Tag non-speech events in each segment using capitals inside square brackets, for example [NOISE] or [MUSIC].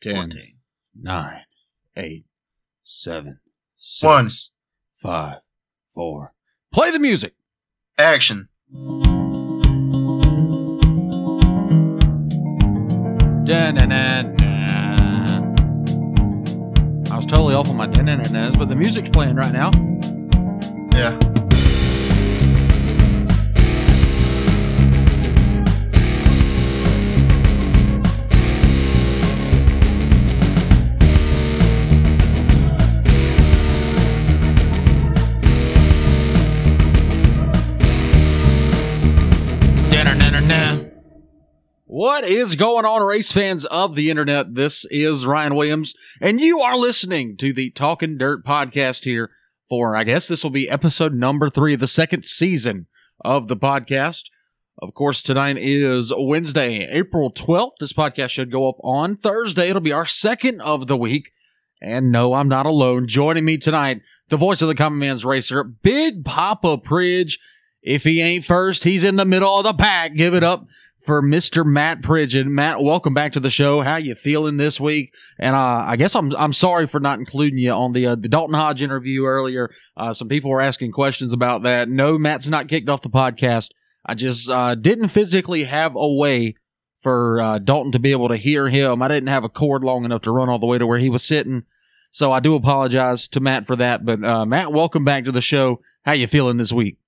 Ten. 14. nine, eight, seven, six, One. five, four. Play the music. Action. Da-na-na-na. I was totally off on my da-na-na-nas, but the music's playing right now. Yeah. What is going on, race fans of the internet? This is Ryan Williams, and you are listening to the Talking Dirt podcast here for, I guess this will be episode number three of the second season of the podcast. Of course, tonight is Wednesday, April 12th. This podcast should go up on Thursday. It'll be our second of the week. And no, I'm not alone. Joining me tonight, the voice of the common man's racer, Big Papa Pridge. If he ain't first, he's in the middle of the pack. Give it up for Mr. Matt Pridgeon. Matt, welcome back to the show. How you feeling this week? And uh, I guess I'm I'm sorry for not including you on the uh, the Dalton Hodge interview earlier. Uh, some people were asking questions about that. No, Matt's not kicked off the podcast. I just uh, didn't physically have a way for uh, Dalton to be able to hear him. I didn't have a cord long enough to run all the way to where he was sitting. So I do apologize to Matt for that. But uh, Matt, welcome back to the show. How you feeling this week?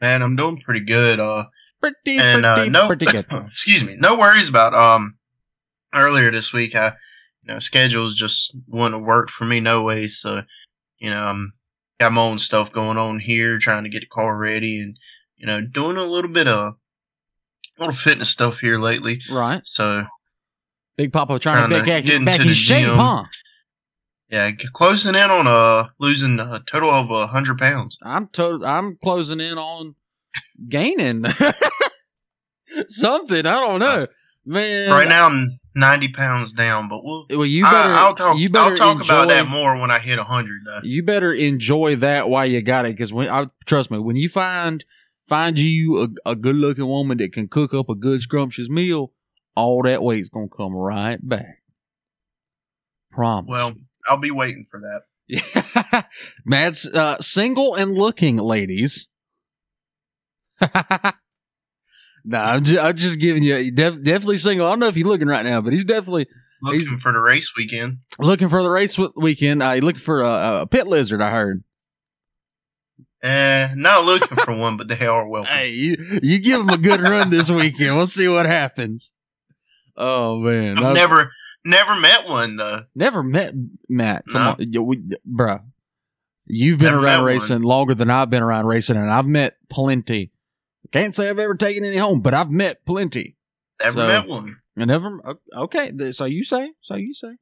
Man, I'm doing pretty good. Uh, Pretty, and uh, no, pretty good. [LAUGHS] excuse me, no worries about um earlier this week. I, you know, schedules just wouldn't have worked for me no way. So, you know, I'm got my own stuff going on here, trying to get the car ready, and you know, doing a little bit of little fitness stuff here lately. Right. So, Big Papa trying, Trying to get, get back into in shape, gym. huh? yeah, closing in on uh losing a total of a hundred pounds. I'm to- I'm closing in on gaining [LAUGHS] something. I don't know, man. Right now, I'm ninety pounds down, but we'll. well, you better. I'll talk. you better I'll talk enjoy, about that more when I hit hundred, though. You better enjoy that while you got it, because when I trust me, when you find find you a, a good looking woman that can cook up a good scrumptious meal, all that weight's gonna come right back. Promise. Well, I'll be waiting for that. [LAUGHS] Yeah. Matt's uh, single and looking, ladies. [LAUGHS] no, I'm, ju- I'm just giving you def- definitely single. I don't know if he's looking right now, but he's definitely Looking He's- for the race weekend. looking for the race w- weekend. Uh, looking for a, a pit lizard. I heard. Eh, not looking for one, but they are [LAUGHS] welcome. Hey, you, you give him a good run this weekend. We'll see what happens. Oh man, I've I've never, never met one though. never met Matt. Come No. on, we, bruh. You've been Never around racing longer than I've been around racing, and I've met plenty. Can't say I've ever taken any home, but I've met plenty. Never So- met one. I never. Okay, so you say? So you say?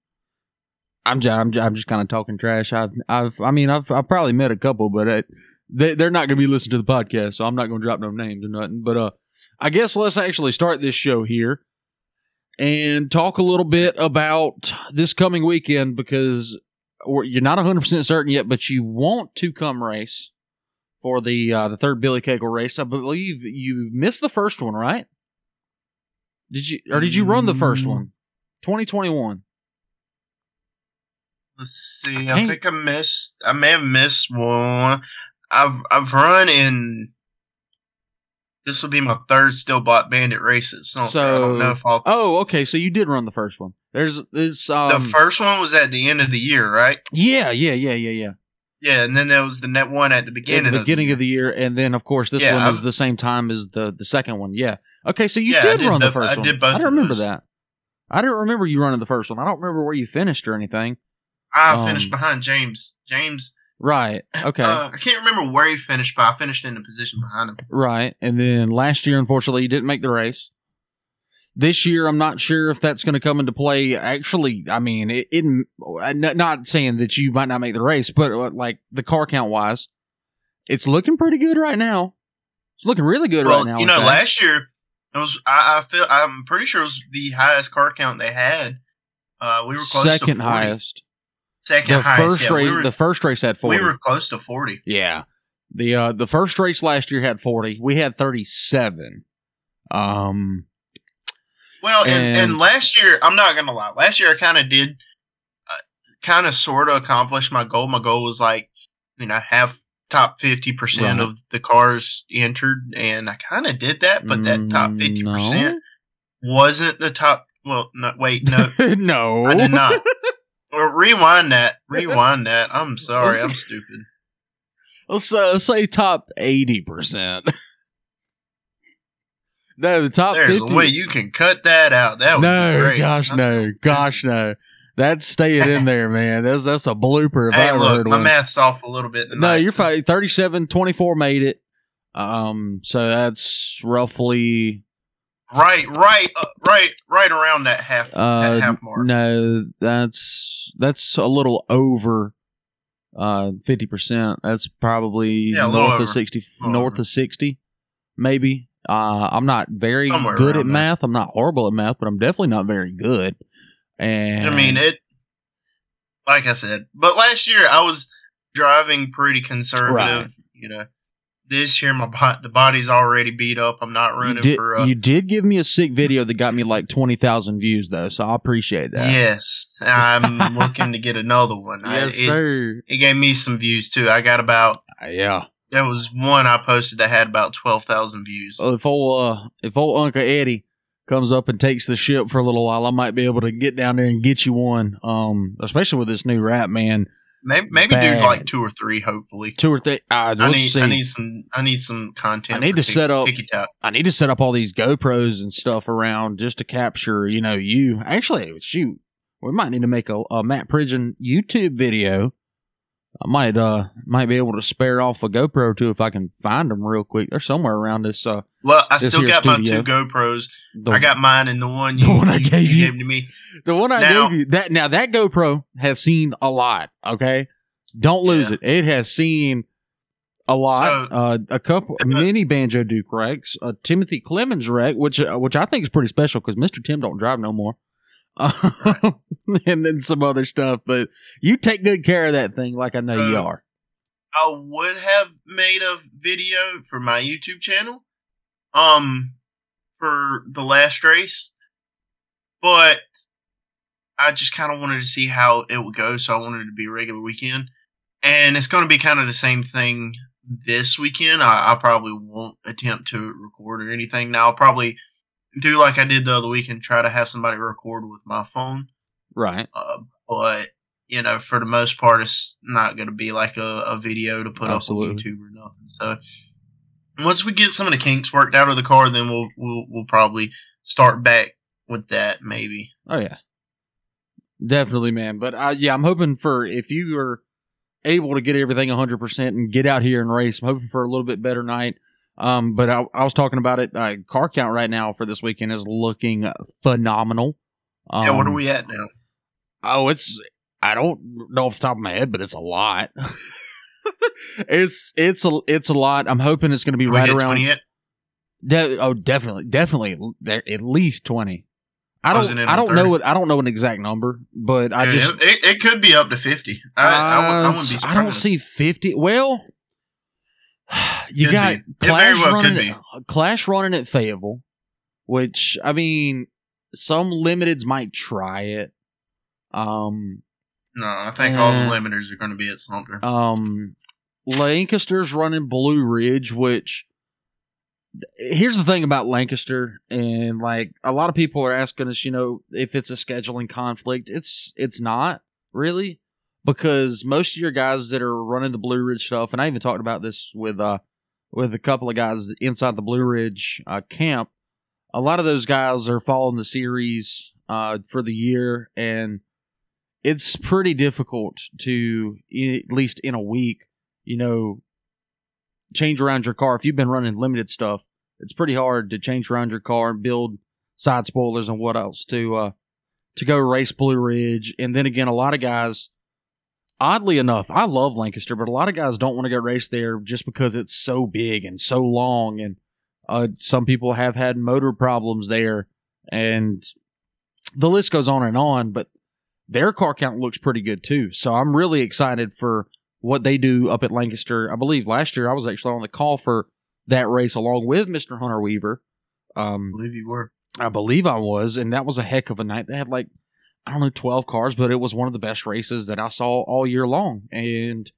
I'm just, I'm just, I'm just kind of talking trash. I've, I've, I mean, I've, I've probably met a couple, but it, they, they're not going to be listening to the podcast, so I'm not going to drop no names or nothing. But uh, I guess let's actually start this show here and talk a little bit about this coming weekend because you're not 100 percent certain yet, but you want to come race for the uh, the third Billy Cagle race. I believe you missed the first one, right? Did you or did you run the first Mm. one? 2021. Let's see. I I, think I missed. I may have missed one. I've I've run in. This will be my third Steel Block Bandit races. So, I don't know if I'll. Oh, okay. So you did run the first one. There's this um the first one was at the end of the year, right? Yeah, yeah, yeah, yeah, yeah. Yeah, and then there was the net one at the At beginning. the beginning of of the year, and then of course this Yeah, one I've- the same time as the the second one. Yeah. Okay, so you Yeah, did, did run the first I one. did both I don't remember those. that. I don't remember you running the first one. I don't remember where you finished or anything. I um, finished behind James. James. Right. Okay. Uh, I can't remember where he finished, but I finished in the position behind him. Right. And then last year, unfortunately, you didn't make the race. This year, I'm not sure if that's going to come into play. Actually, I mean, it, it not saying that you might not make the race, but uh, like the car count wise, it's looking pretty good right now. It's looking really good well, right now. you know, fact. last year it was. I, I feel. I'm pretty sure it was the highest car count they had. Uh, we were close second to 40. highest. Second The highest. first yeah, race, we were, the first race had forty. we were close to forty. Yeah. The uh the first race last year had 40. We had 37. Um Well, and, And- and last year, I'm not gonna lie. Last year, I kind of did, uh, kind of sort of accomplish my goal. My goal was like, you know, have top fifty percent Right. of the cars entered, and I kind of did that. But that top Mm, fifty percent wasn't the top. Well, no, wait, no, [LAUGHS] no, I did not. Well, rewind that. [LAUGHS] Rewind that. I'm sorry. I'm stupid. Let's, uh, let's say top eighty percent. [LAUGHS] no, the top There's fifty. a way you can cut that out. That was no, great. gosh, no, so- gosh, no. That's staying in there, man. That's that's a blooper if I Hey, ever look, heard my one. math's off a little bit. Tonight. no, you're fine. 37, 24 made it. Um, so that's roughly Right, right, uh, right, right around that half uh that half mark. no, that's that's a little over uh fifty percent. That's probably Yeah, north of sixty, north over. of sixty, maybe. Uh, I'm not very Somewhere good at math. I'm not horrible at math, but I'm definitely not very good. And I mean it. Like I said, but last year I was driving pretty conservative. Right. You know, this year my bo- the body's already beat up. I'm not you running did, for. Uh, you did give me a sick video that got me like twenty thousand views though, so I appreciate that. yes, I'm looking to get another one. [LAUGHS] I- yes, it, sir. it gave me some views too. I got about Yeah. There was one I posted that had about twelve thousand views. Well, if old uh, if old Uncle Eddie comes up and takes the ship for a little while, I might be able to get down there and get you one. Um, especially with this new rap, man. Maybe maybe do like two or three. Hopefully, Two or three. Uh, I need see. I need some I need some content. I need to set up- I need to set up all these GoPros and stuff around just to capture, you know, you. Actually, shoot, we might need to make a, a Matt Pridgeon YouTube video. I might uh might be able to spare off a GoPro too if I can find them real quick. They're somewhere around this. Uh, Well, I still got studio. my two GoPros. the, I got mine and the one The one I you- gave you? gave to me. The one I Now- gave you that now that GoPro has seen a lot. Okay, don't lose Yeah. it. It has seen a lot. So- uh, a couple mini banjo Duke wrecks, a Timothy Clemens wreck, which uh, which I think is pretty special because Mister Tim don't drive no more. [LAUGHS] and then some other stuff, but you take good care of that thing, like I know you Uh, are. I would have made a video for my YouTube channel, um, for the last race, but I just kind of wanted to see how it would go, so I wanted it to be a regular weekend, and it's going to be kind of the same thing this weekend. I, I probably won't attempt to record or anything. Now I'll probably do like I did the other week and try to have somebody record with my phone. Right. Uh, but you know, for the most part, it's not going to be like a, a video to put Absolutely. up on YouTube or nothing. So once we get some of the kinks worked out of the car, then we'll we'll we'll probably start back with that. Maybe. Oh yeah, definitely, man. But uh, yeah, I'm hoping for if you are able to get everything 100 percent and get out here and race, I'm hoping for a little bit better night. Um, but I, I was talking about it. Uh, car count right now for this weekend is looking phenomenal. Um, yeah. What are we at now? Oh, it's I don't know off the top of my head, but it's a lot. [LAUGHS] it's it's a it's a lot. I'm hoping it's going to be Did right around. 20 yet? De- oh, definitely, definitely, there at least twenty. I don't. I don't know. 30? What, I don't know an exact number, but I just. it, it, could be up to fifty. I, I, would, I wouldn't be Uh, surprised. I don't see fifty. Well, [SIGHS] you Could got be. Clash well running. Clash running at Fayetteville, which I mean, some limiteds might try it. Um, No, I think all the Uh, limiters are going to be at Sumter. um, Lancaster's running Blue Ridge, which here's the thing about Lancaster, and like a lot of people are asking us, you know, if it's a scheduling conflict. It's it's not really because most of your guys that are running the Blue Ridge stuff, and I even talked about this with uh with a couple of guys inside the Blue Ridge uh, camp. A lot of those guys are following the series uh, for the year, and it's pretty difficult to at least in a week, you know, change around your car. If you've been running limited stuff, it's pretty hard to change around your car and build side spoilers and what else to uh to go race Blue Ridge. And then again, a lot of guys oddly enough, I love Lancaster, but a lot of guys don't want to go race there just because it's so big and so long and uh some people have had motor problems there and the list goes on and on, but their car count looks pretty good too. So I'm really excited for what they do up at Lancaster. I believe last year I was actually on the call for that race along with Mr. Hunter Weaver. I Um, believe you were. I believe I was, and that was a heck of a night. They had like I don't know twelve cars, but it was one of the best races that I saw all year long, and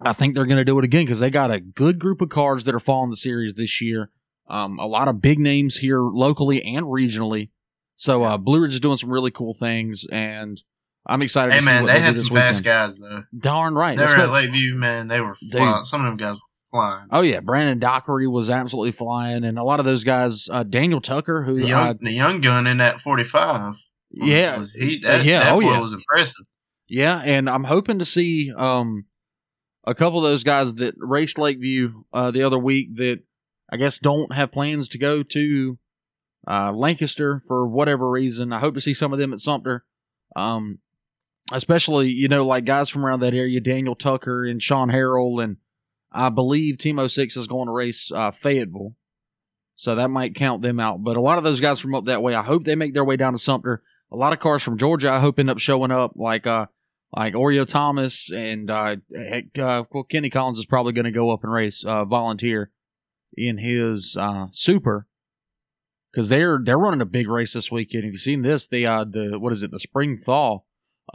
I think they're going to do it again because they got a good group of cars that are following the series this year. Um, a lot of big names here locally and regionally. So uh, Blue Ridge is doing some really cool things, and I'm excited. Hey to see man, what they had some fast guys though. Darn right. They That's were at Lakeview, man. They were Dude. Some of them guys were flying. oh yeah, Brandon Dockery was absolutely flying, and a lot of those guys. Uh, Daniel Tucker, who The young, uh, the young gun in that forty-five. Yeah, was he? That, Yeah, that oh, yeah. was impressive. Yeah, and I'm hoping to see um a couple of those guys that raced Lakeview uh, the other week that I guess don't have plans to go to uh, Lancaster for whatever reason. I hope to see some of them at Sumter. Um, especially you know like guys from around that area, Daniel Tucker and Sean Harrell, and I believe Timo Six is going to race uh, Fayetteville, so that might count them out. But a lot of those guys from up that way, I hope they make their way down to Sumter. A lot of cars from Georgia, I hope end up showing up, like uh, like Oreo Thomas and uh, heck, uh, well, Kenny Collins is probably going to go up and race uh, volunteer in his uh, super because they're they're running a big race this weekend. If you've seen this? The uh, the what is it? The spring thaw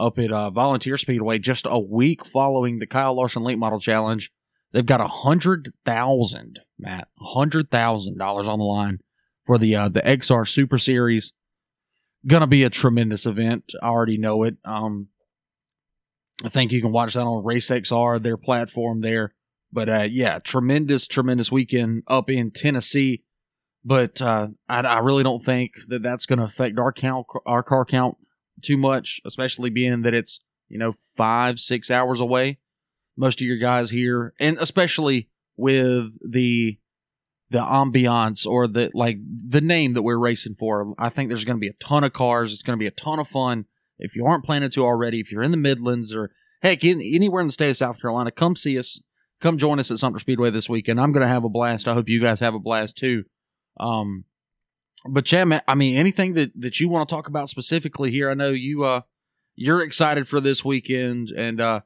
up at uh, Volunteer Speedway just a week following the Kyle Larson Late Model Challenge. They've got a hundred thousand Matt, hundred thousand dollars on the line for the uh, the XR Super Series. Gonna be a tremendous event. I already know it. Um, I think you can watch that on Race XR, their platform there. But uh, yeah, tremendous, tremendous weekend up in Tennessee. But uh, I, I really don't think that that's going to affect our count, our car count too much, especially being that it's you know five, six hours away. Most of your guys here, and especially with the the ambiance or the like the name that we're racing for. I think there's going to be a ton of cars. It's going to be a ton of fun. If you aren't planning to already, if you're in the Midlands or heck in, anywhere in the state of South Carolina, come see us. Come join us at Sumter Speedway this weekend. I'm going to have a blast. I hope you guys have a blast too. Um, but Chad, I mean, anything that that you want to talk about specifically here? I know you uh you're excited for this weekend, and uh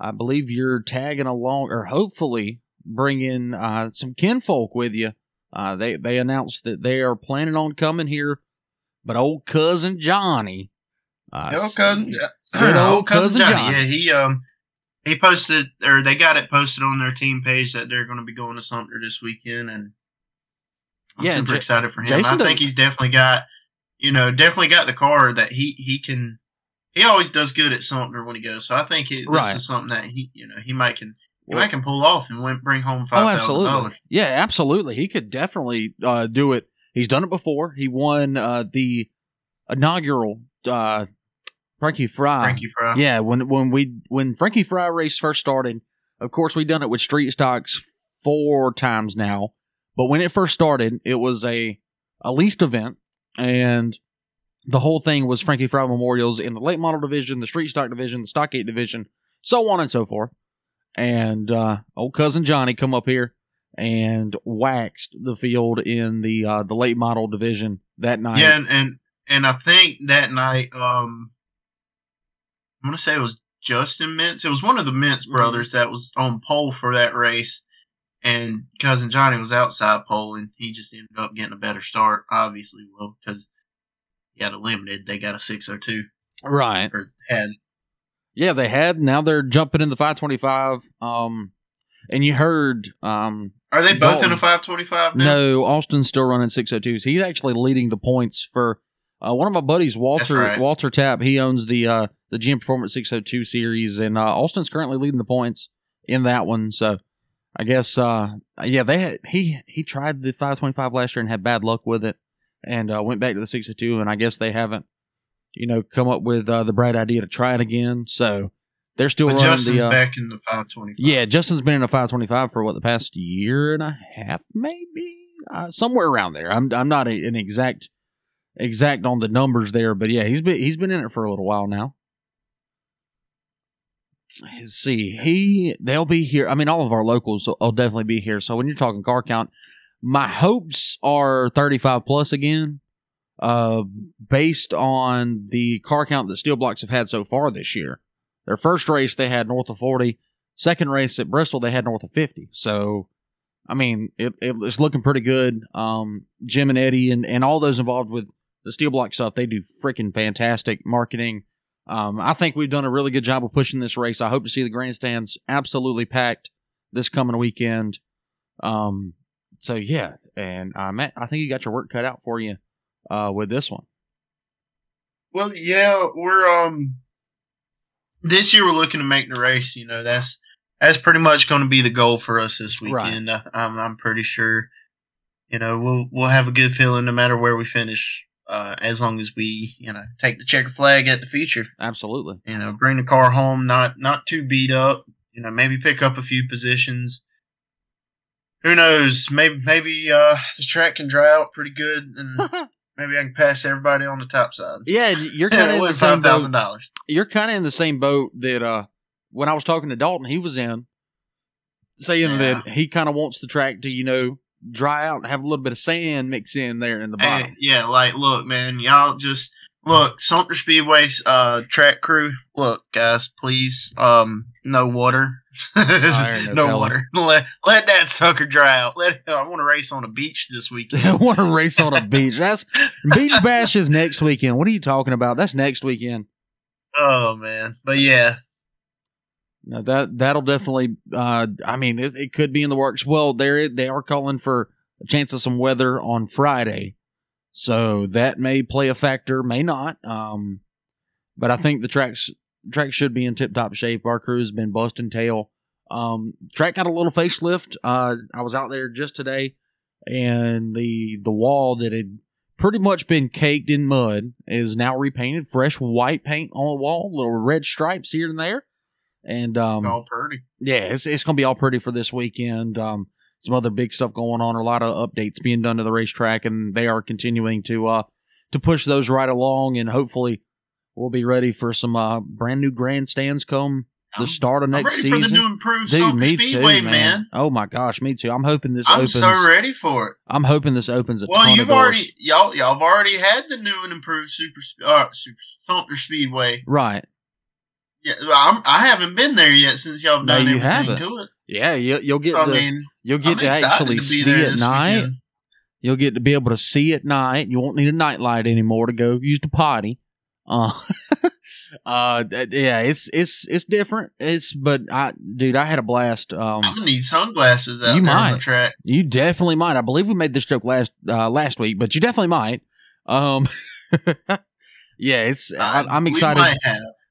I believe you're tagging along, or hopefully bringing uh some kinfolk with you. Uh, they they announced that they are planning on coming here, but old cousin Johnny, uh, old cousin, [CLEARS THROAT] old old cousin, cousin Johnny. John. Yeah, he um he posted or they got it posted on their team page that they're going to be going to Sumter this weekend, and I'm Yeah, super Ja- excited for him. Jason I does- think he's definitely got you know definitely got the car that he he can. He always does good at Sumter when he goes, so I think he, this Right. is something that he you know he might can Well- might can pull off and win, bring home Oh, five thousand absolutely. dollars. Yeah, absolutely. He could definitely uh, do it. He's done it before. He won uh, the inaugural uh, Frankie Fry. Frankie Fry. Yeah, when when we when Frankie Fry race first started, of course we done it with street stocks four times now. But when it first started, it was a a leased event, and the whole thing was Frankie Fry memorials in the late model division, the street stock division, the stock eight division, so on and so forth. And uh, old cousin Johnny come up here and waxed the field in the uh, the late model division that night. Yeah, and, and and I think that night, um, I'm gonna say it was Justin Mintz. It was one of the Mintz Mhm. brothers that was on pole for that race, and cousin Johnny was outside pole, and he just ended up getting a better start. Obviously, well, because he had a limited. They got a 602 right. or had. Yeah, they had. Now they're jumping in the 525. Um, and you heard, um, Are they both in Dalton. a 525 now? no, Austin's still running 602s. He's actually leading the points for uh, one of my buddies, Walter right. Walter Tapp. He owns the uh, the GM Performance 602 series, and uh, Austin's currently leading the points in that one. So I guess, uh, yeah, they had he he tried the 525 last year and had bad luck with it, and uh, went back to the 602, and I guess they haven't, you know, come up with uh, the bright idea to try it again. So they're still But running Justin's the. Uh, back in the 525. yeah, Justin's been in a 525 for what the past year and a half, maybe uh, somewhere around there. I'm I'm not a, an exact exact on the numbers there, but yeah, he's been he's been in it for a little while now. Let's see, he they'll be here. I mean, all of our locals will, will definitely be here. So when you're talking car count, my hopes are 35 plus again, uh, based on the car count that Steel Blocks have had so far this year. Their first race they had north of 40. Second race at Bristol, they had north of 50. So I mean, it, it, it's looking pretty good. Um, Jim and Eddie and, and all those involved with the steel block stuff, they do freaking fantastic marketing. Um, I think we've done a really good job of pushing this race. I hope to see the grandstands absolutely packed this coming weekend. Um, so yeah, and uh, Matt, I think you got your work cut out for you uh, with this one. Well, yeah, we're um this year we're looking to make the race. You know, that's that's pretty much going to be the goal for us this weekend. Right. I, I'm I'm pretty sure. You know, we'll we'll have a good feeling no matter where we finish. Uh, as long as we, you know, take the checker flag at the feature. Absolutely. You know, bring the car home, not not too beat up. You know, maybe pick up a few positions. Who knows? Maybe maybe uh, the track can dry out pretty good, and [LAUGHS] maybe I can pass everybody on the top side. Yeah, you're [LAUGHS] kind of in the same boat. You're kind of in the same boat that uh, when I was talking to Dalton, he was in, saying yeah. that he kind of wants the track to, you know, dry out and have a little bit of sand mix in there in the bottom. Hey, yeah, like look, man, y'all just look Sumter Speedway uh track crew. Look, guys, please, um, no water. [LAUGHS] no, no water. [LAUGHS] Let, let that sucker dry out. Let I want to race on a beach this [LAUGHS] weekend. I want to race on a beach. That's beach bash is next weekend. What are you talking about? That's next weekend. Oh man, but yeah, now that that'll definitely. Uh, I mean, it, it could be in the works. Well, they they are calling for a chance of some weather on Friday, so that may play a factor, may not. Um, but I think the tracks track should be in tip top shape. Our crew's been busting tail. Um, track got a little facelift. Uh, I was out there just today, and the the wall that had pretty much been caked in mud is now repainted, fresh white paint on the wall, little red stripes here and there. And um, all pretty. Yeah, it's it's gonna be all pretty for this weekend. Um, some other big stuff going on. A lot of updates being done to the racetrack, and they are continuing to uh to push those right along, and hopefully we'll be ready for some uh brand new grandstands come the start of next season. For the new improved Dude, me Speedway, too, man. man. Oh my gosh, me too. I'm hoping this. I'm opens, so ready for it. I'm hoping this opens a well, ton you've already y'all y'all have already had the new and improved Super uh, Super Sumter Speedway, right? Yeah, I'm, I have not been there yet since y'all have done no, you everything haven't. to it. Yeah, you, will get. So, to, I mean, you'll get I'm to actually to see at night. Weekend. You'll get to be able to see at night. You won't need a night light anymore to go use the potty. Uh, [LAUGHS] uh, yeah, it's it's it's different. It's but I, dude, I had a blast. Um, I'm gonna need sunglasses out you there might. on the track. You definitely might. I believe we made this joke last uh, last week, but you definitely might. Um, [LAUGHS] yeah, it's. I, am excited.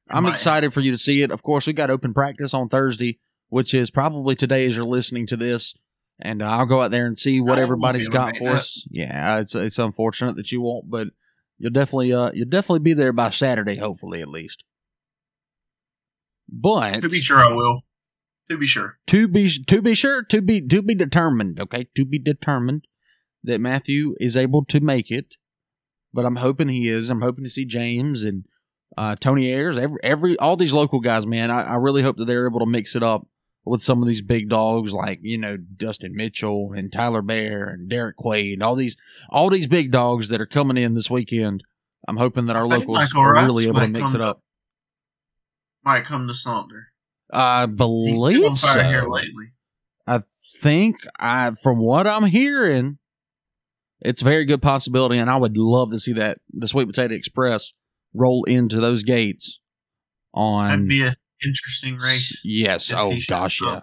I'm excited for you to see it. Of course, we got open practice on Thursday, which is probably today as you're listening to this. And uh, I'll go out there and see what everybody's got for us. Yeah, it's it's unfortunate that you won't, but you'll definitely uh you'll definitely be there by Saturday, hopefully at least. But to be sure, I will. To be sure. To be to be sure. To be to be determined. Okay, to be determined that Matthew is able to make it. But I'm hoping he is. I'm hoping to see James and uh, Tony Ayers, every, every all these local guys, man. I, I, really hope that they're able to mix it up with some of these big dogs like you know Dustin Mitchell and Tyler Bear and Derek Quaid, all these all these big dogs that are coming in this weekend. I'm hoping that our locals are really able to mix it up. Might come to Sumter. I believe so. Here lately. I think I, from what I'm hearing, it's a very good possibility, and I would love to see that the Sweet Potato Express roll into those gates on. That'd be an interesting race. Yes. Oh gosh, yeah.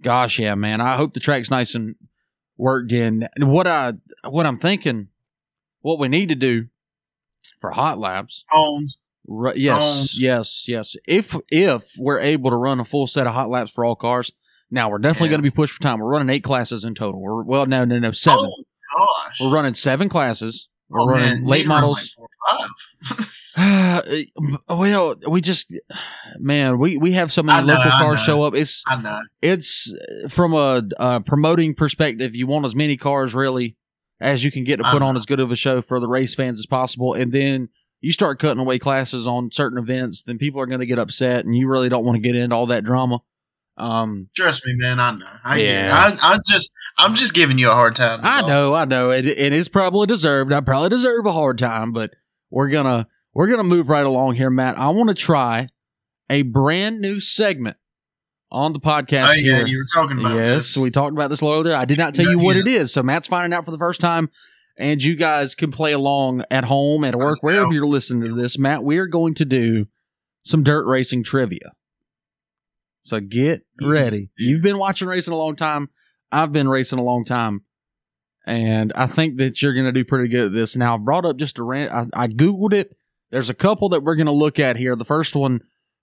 Gosh, yeah, man. I hope the track's nice and worked in. What I what I'm thinking, what we need to do for hot laps. Homes. Right, yes, yes, yes. If if we're able to run a full set of hot laps for all cars, now we're definitely yeah. going to be pushed for time. We're running eight classes in total. We're, well, no, no, no, seven. Oh, gosh. We're running seven classes. We're oh, running man, late models. [SIGHS] [SIGHS] well, we just, man, we, we have so many know, local cars show up. It's, it's uh, from a, a, promoting perspective. You want as many cars really as you can get to put on as good of a show for the race fans as possible. And then you start cutting away classes on certain events, then people are going to get upset and you really don't want to get into all that drama. Um, trust me, man. I know. I yeah. I, I just, I'm just giving you a hard time. I know. I know. It, it is probably deserved. I probably deserve a hard time, but we're gonna, we're gonna move right along here, Matt. I want to try a brand new segment on the podcast Oh yeah, here. you were talking about yes, this. we talked about this a little bit. I did not tell you what yeah. it is. So Matt's finding out for the first time, and you guys can play along at home, at work, wherever you're listening to this. Matt, we are going to do some dirt racing trivia. So get ready. [LAUGHS] You've been watching racing a long time. I've been racing a long time. And I think that you're going to do pretty good at this. Now, I brought up just a rant. I, I Googled it. There's a couple that we're going to look at here. The first one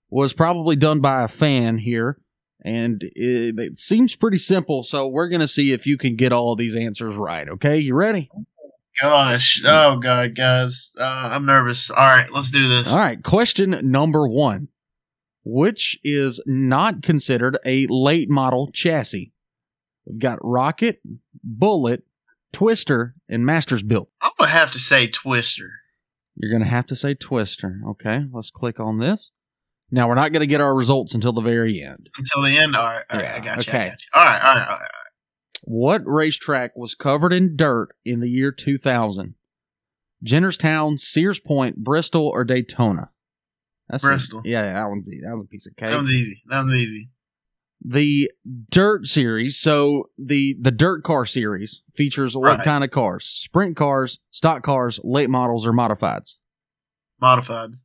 was probably done by a fan here, and it, it seems pretty simple. So we're going to see if you can get all of these answers right. Okay, you ready? Gosh, oh god, guys, uh, I'm nervous. All right, let's do this. All right. Question number one Which is not considered a late model chassis? We've got Rocket, Bullet, Twister, and Masters Built. I'm gonna have to say Twister. You're going to have to say Twister. Okay, let's click on this. Now, we're not going to get our results until the very end. Until the end. All right, all right, Yeah, I got you. okay. Got you. All right, all right, all right. What racetrack was covered in dirt in the year 2000? Jennerstown, Sears Point, Bristol, or Daytona? That's a- Bristol. yeah, that one's easy. That was a piece of cake. That was easy. That was easy. the dirt series so the the dirt car series features what Right. kind of cars sprint cars stock cars late models or modifieds Modifieds.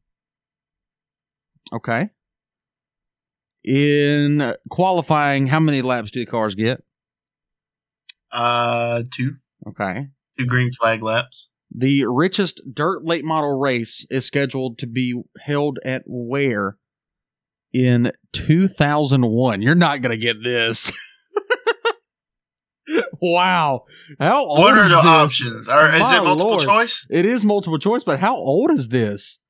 okay in qualifying how many laps do the cars get Uh, two, okay two green flag laps. The richest dirt late model race is scheduled to be held at where in 2001 you're not gonna get this [LAUGHS] wow how old What are is the this? options? Or is My it multiple Lord. choice? It is multiple choice, but how old is this?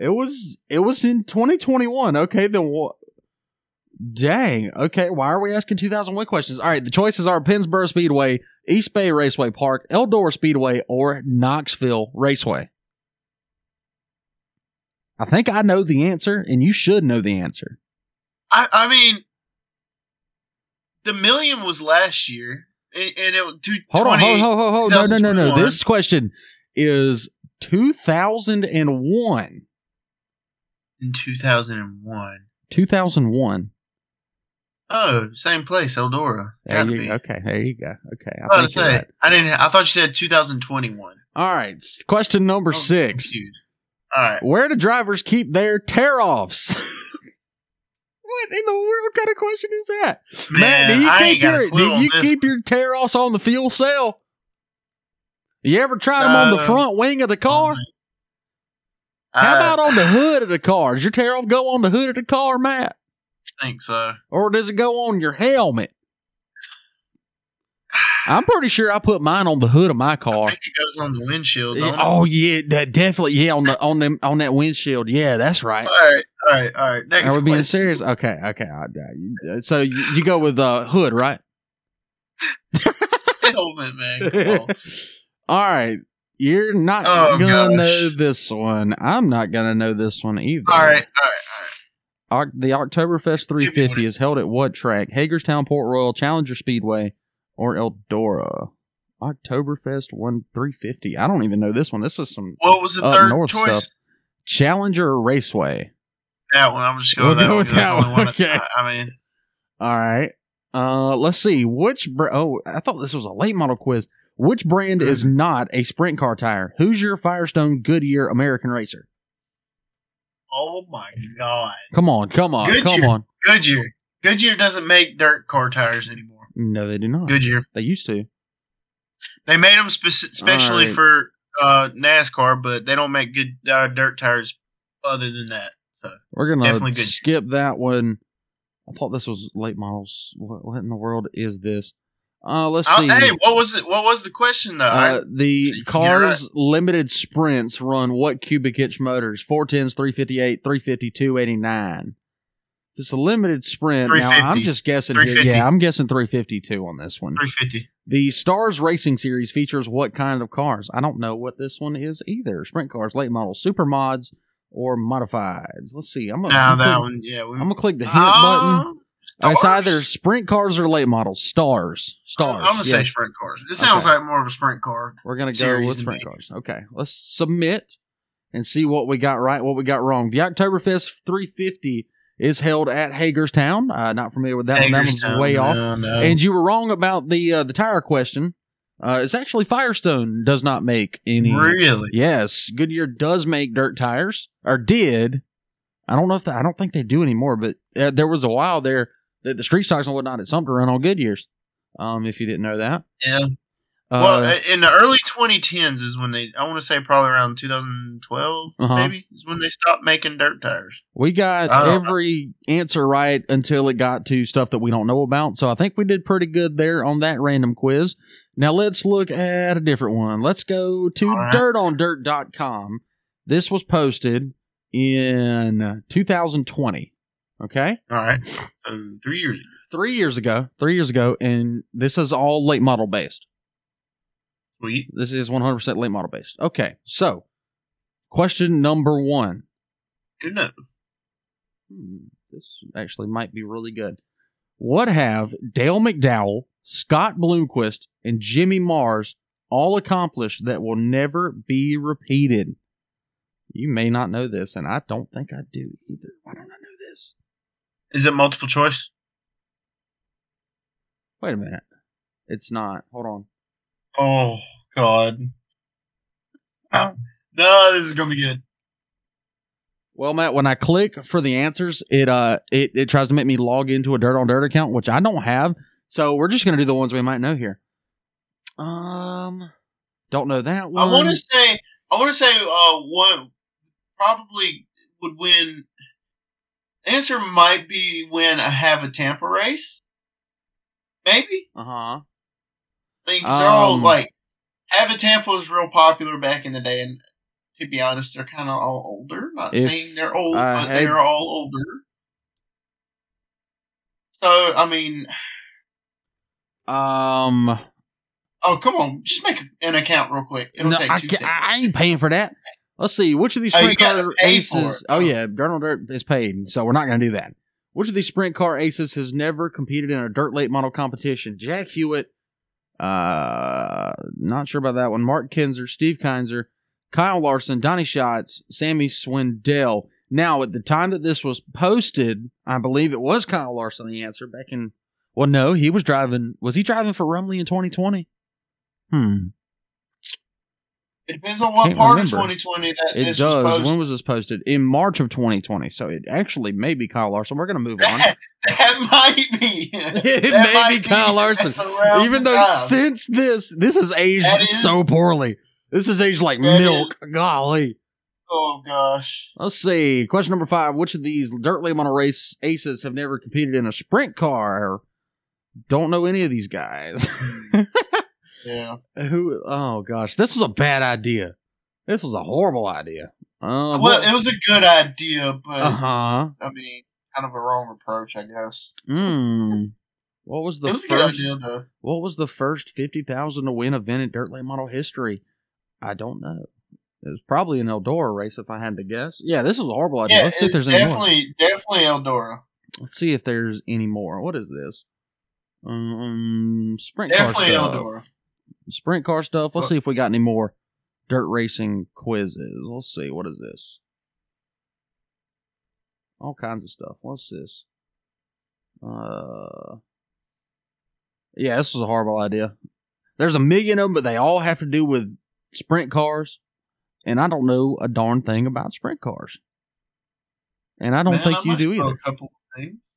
It was it was in 2021. Okay, then what? Dang. Okay, why are we asking 2001 questions? All right, the choices are Pennsboro Speedway, East Bay Raceway Park, Eldora Speedway, or Knoxville Raceway. I think I know the answer, and you should know the answer. I, I mean, the million was last year, and, and it two, Hold on, hold, hold, hold, hold. No, no, no, no. This question is 2001. in 2001. 2001. Oh, same place, Eldora. There you, okay, there you go. Okay, I I was about think to you're say, right. I didn't. I thought you said 2021. All right, question number was six. All right. Where do drivers keep their tear offs? [LAUGHS] what in the world kind of question is that? Man, Matt, do you I keep your do you keep your tear offs on the fuel cell? You ever tried them on the Uh, front wing of the car? How about on the hood of the car? Does your tear off go on the hood of the car, Matt? Think so. Or does it go on your helmet? I'm pretty sure I put mine on the hood of my I car. think it goes on the windshield. Yeah, Don't it? oh yeah, that definitely yeah on the on them on that windshield. Yeah, that's right. All right, all right, all right. Next Are we being serious? Okay, okay. I- I- So you, you go with uh, hood, right? [LAUGHS] Helmet, man. [LAUGHS] All right. You're not Oh, gonna gosh. know this one. I'm not gonna know this one either. All right, all right, The Oktoberfest 350 is held at what track? Hagerstown, Port Royal, Challenger Speedway, or Eldora? Oktoberfest one 350. I don't even know this one. This is some. What was the Up third north choice? stuff. Challenger Raceway. That one. I'm just going We'll with that go one. with that's that the only one, [LAUGHS] okay. I, I mean, All right. Uh, let's see. Which br- oh, I thought this was a late model quiz. Which brand is not a sprint car tire? Who's your Firestone Goodyear American Racer? Oh my god, Come on, come on, come Goodyear. on. Goodyear. Goodyear doesn't make dirt car tires anymore. No, they do not. Goodyear. They used to. They made them speci- specially Alright. for uh, NASCAR, but they don't make good uh, dirt tires other than that. So We're gonna Definitely skip that one. I thought this was late models. What, what in the world is this? Uh, let's Uh, see. hey, what was it? What was the question though? Uh, the So you can cars limited sprints run what cubic inch motors? 410s, 358, 350, 289. It's a limited sprint. Now, I'm just guessing here. Yeah, I'm guessing 352 on this one. Three fifty. The Stars Racing Series features what kind of cars? I don't know what this one is either. Sprint cars, late models, super mods, or modifieds. Let's see. I'm gonna, Now I'm that gonna, one, yeah. We, I'm gonna click the hint button. It's either sprint cars or late models. Stars. Stars. I'm gonna say sprint cars. It sounds Okay. like more of a sprint car. We're gonna go with sprint me. cars. Okay, let's submit and see what we got right, what we got wrong. The Oktoberfest 350 is held at Hagerstown. Uh, not familiar with that one. That one's way off. no, no. And you were wrong about the uh, the tire question. Uh, it's actually Firestone does not make any. really? Yes, Goodyear does make dirt tires, or did. I don't know if they, I don't think they do anymore, but uh, there was a while there that the street stocks and whatnot at Sumter run on Goodyears. Um, if you didn't know that. Yeah. Uh, well, in the early 2010s is when they. I want to say probably around 2012, Uh-huh. maybe is when they stopped making dirt tires. we got I don't know. every answer right until it got to stuff that we don't know about. So I think we did pretty good there on that random quiz. Now let's look at a different one. Let's go to All right. dirtondirt.com. This was posted in 2020. Okay. All right. So three years. ago. Three years ago. Three years ago. And this is all late model based. Sweet. This is 100% late model based. Okay. So, question number one. You know. Hmm, this actually might be really good. What have Dale McDowell, Scott Bloomquist, and Jimmy Mars all accomplished that will never be repeated? You may not know this, and I don't think I do either. Why don't I? Is it multiple choice? Wait a minute. It's not. Hold on. Oh God. Oh. No, this is gonna be good. Well, Matt, when I click for the answers, it uh it, it tries to make me log into a Dirt on Dirt account, which I don't have. So we're just gonna do the ones we might know here. Um, don't know that one. I want to say. I want to say. Uh, one probably would win. Answer might be when I Hav-A-Tampa race. Maybe. Uh huh. I mean, 'cause they're all Um, like Hav-A-Tampa was real popular back in the day, and to be honest, they're kind of all older. Not saying they're old, I but had- they're all older. So I mean, Um, oh come on, just make an account real quick. It'll no, take two ca- seconds. I ain't paying for that. [LAUGHS] Let's see. Which of these Oh, sprint gotta car aces? Oh Oh. yeah, on Dirt is paid, so we're not going to do that. Which of these sprint car aces has never competed in a dirt late model competition? Jack Hewitt. Uh, not sure about that one. Mark Kinser, Steve Kinser, Kyle Larson, Donny Schatz, Sammy Swindell. Now, at the time that this was posted, I believe it was Kyle Larson the answer back in. Well, no, he was driving. Was he driving for Rumley in 2020? Hmm. It depends on what Can't part remember. of 2020 that It this does. was posted. When was this posted? In March of 2020. So it actually may be Kyle Larson. We're going to move on. that, that might be. [LAUGHS] It That may be Kyle Larson. Even though time. since this, this has aged is- so poorly. This has aged like milk. is- Golly. Oh gosh. Let's see. Question number five. Which of these dirt late model race aces have never competed in a sprint car? Don't know any of these guys. [LAUGHS] Yeah. Who? Oh gosh, this was a bad idea. This was a horrible idea. Uh, well, it was a good idea, but uh huh. I mean, kind of a wrong approach, I guess. Hmm. What was the was first? idea. What was the first fifty thousand to win event in dirt late model history? I don't know. It was probably an Eldora race, if I had to guess. Yeah, this was a horrible idea. Yeah, Let's see if there's any more. definitely, definitely Eldora. Let's see if there's any more. What is this? Um, sprint car Definitely stuff. Eldora. Sprint car stuff. Let's see if we got any more dirt racing quizzes. Let's see. What is this? All kinds of stuff. What's this? Uh, yeah, this was a horrible idea. There's a million of them, but they all have to do with sprint cars, and I don't know a darn thing about sprint cars. And I don't Man, think I you do know either. A couple of things.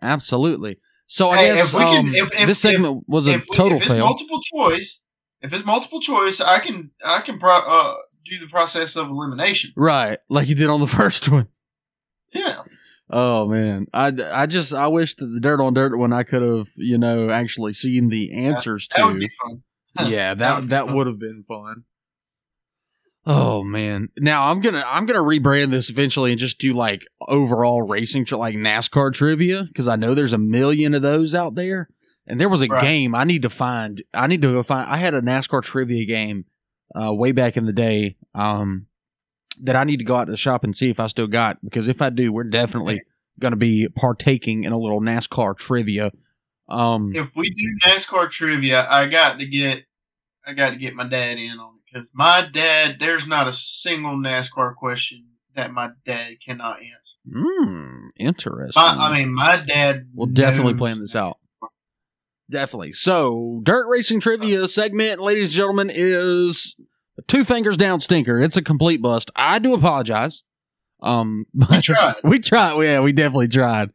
Absolutely. So I Hey, guess if we can- um, if- if- this segment was a if, we- total if it's fail. multiple choice, if it's multiple choice, I can, I can pro, uh, do the process of elimination. right, like you did on the [LAUGHS] first one. Yeah. Oh man, I, I just I wish that the dirt on dirt one I could have you know actually seen the answers That would to. be fun. [LAUGHS] yeah, That that would that would have been fun. Oh man! Now I'm gonna I'm gonna rebrand this eventually and just do like overall racing tri- like NASCAR trivia because I know there's a million of those out there. And there was a Right. game I need to find. I need to go find. I had a NASCAR trivia game uh, way back in the day. Um, that I need to go out to the shop and see if I still got because if I do, we're definitely going to be partaking in a little NASCAR trivia. Um, If we do NASCAR trivia, I got to get, I got to get my dad in on it because my dad, there's not a single NASCAR question that my dad cannot answer. Hmm, interesting. My, I mean, my dad. we'll definitely plan this out. Definitely. So, dirt racing trivia segment, ladies and gentlemen, is two fingers down stinker. It's a complete bust. I do apologize. Um, [LAUGHS] We tried. we tried. Yeah, we definitely tried.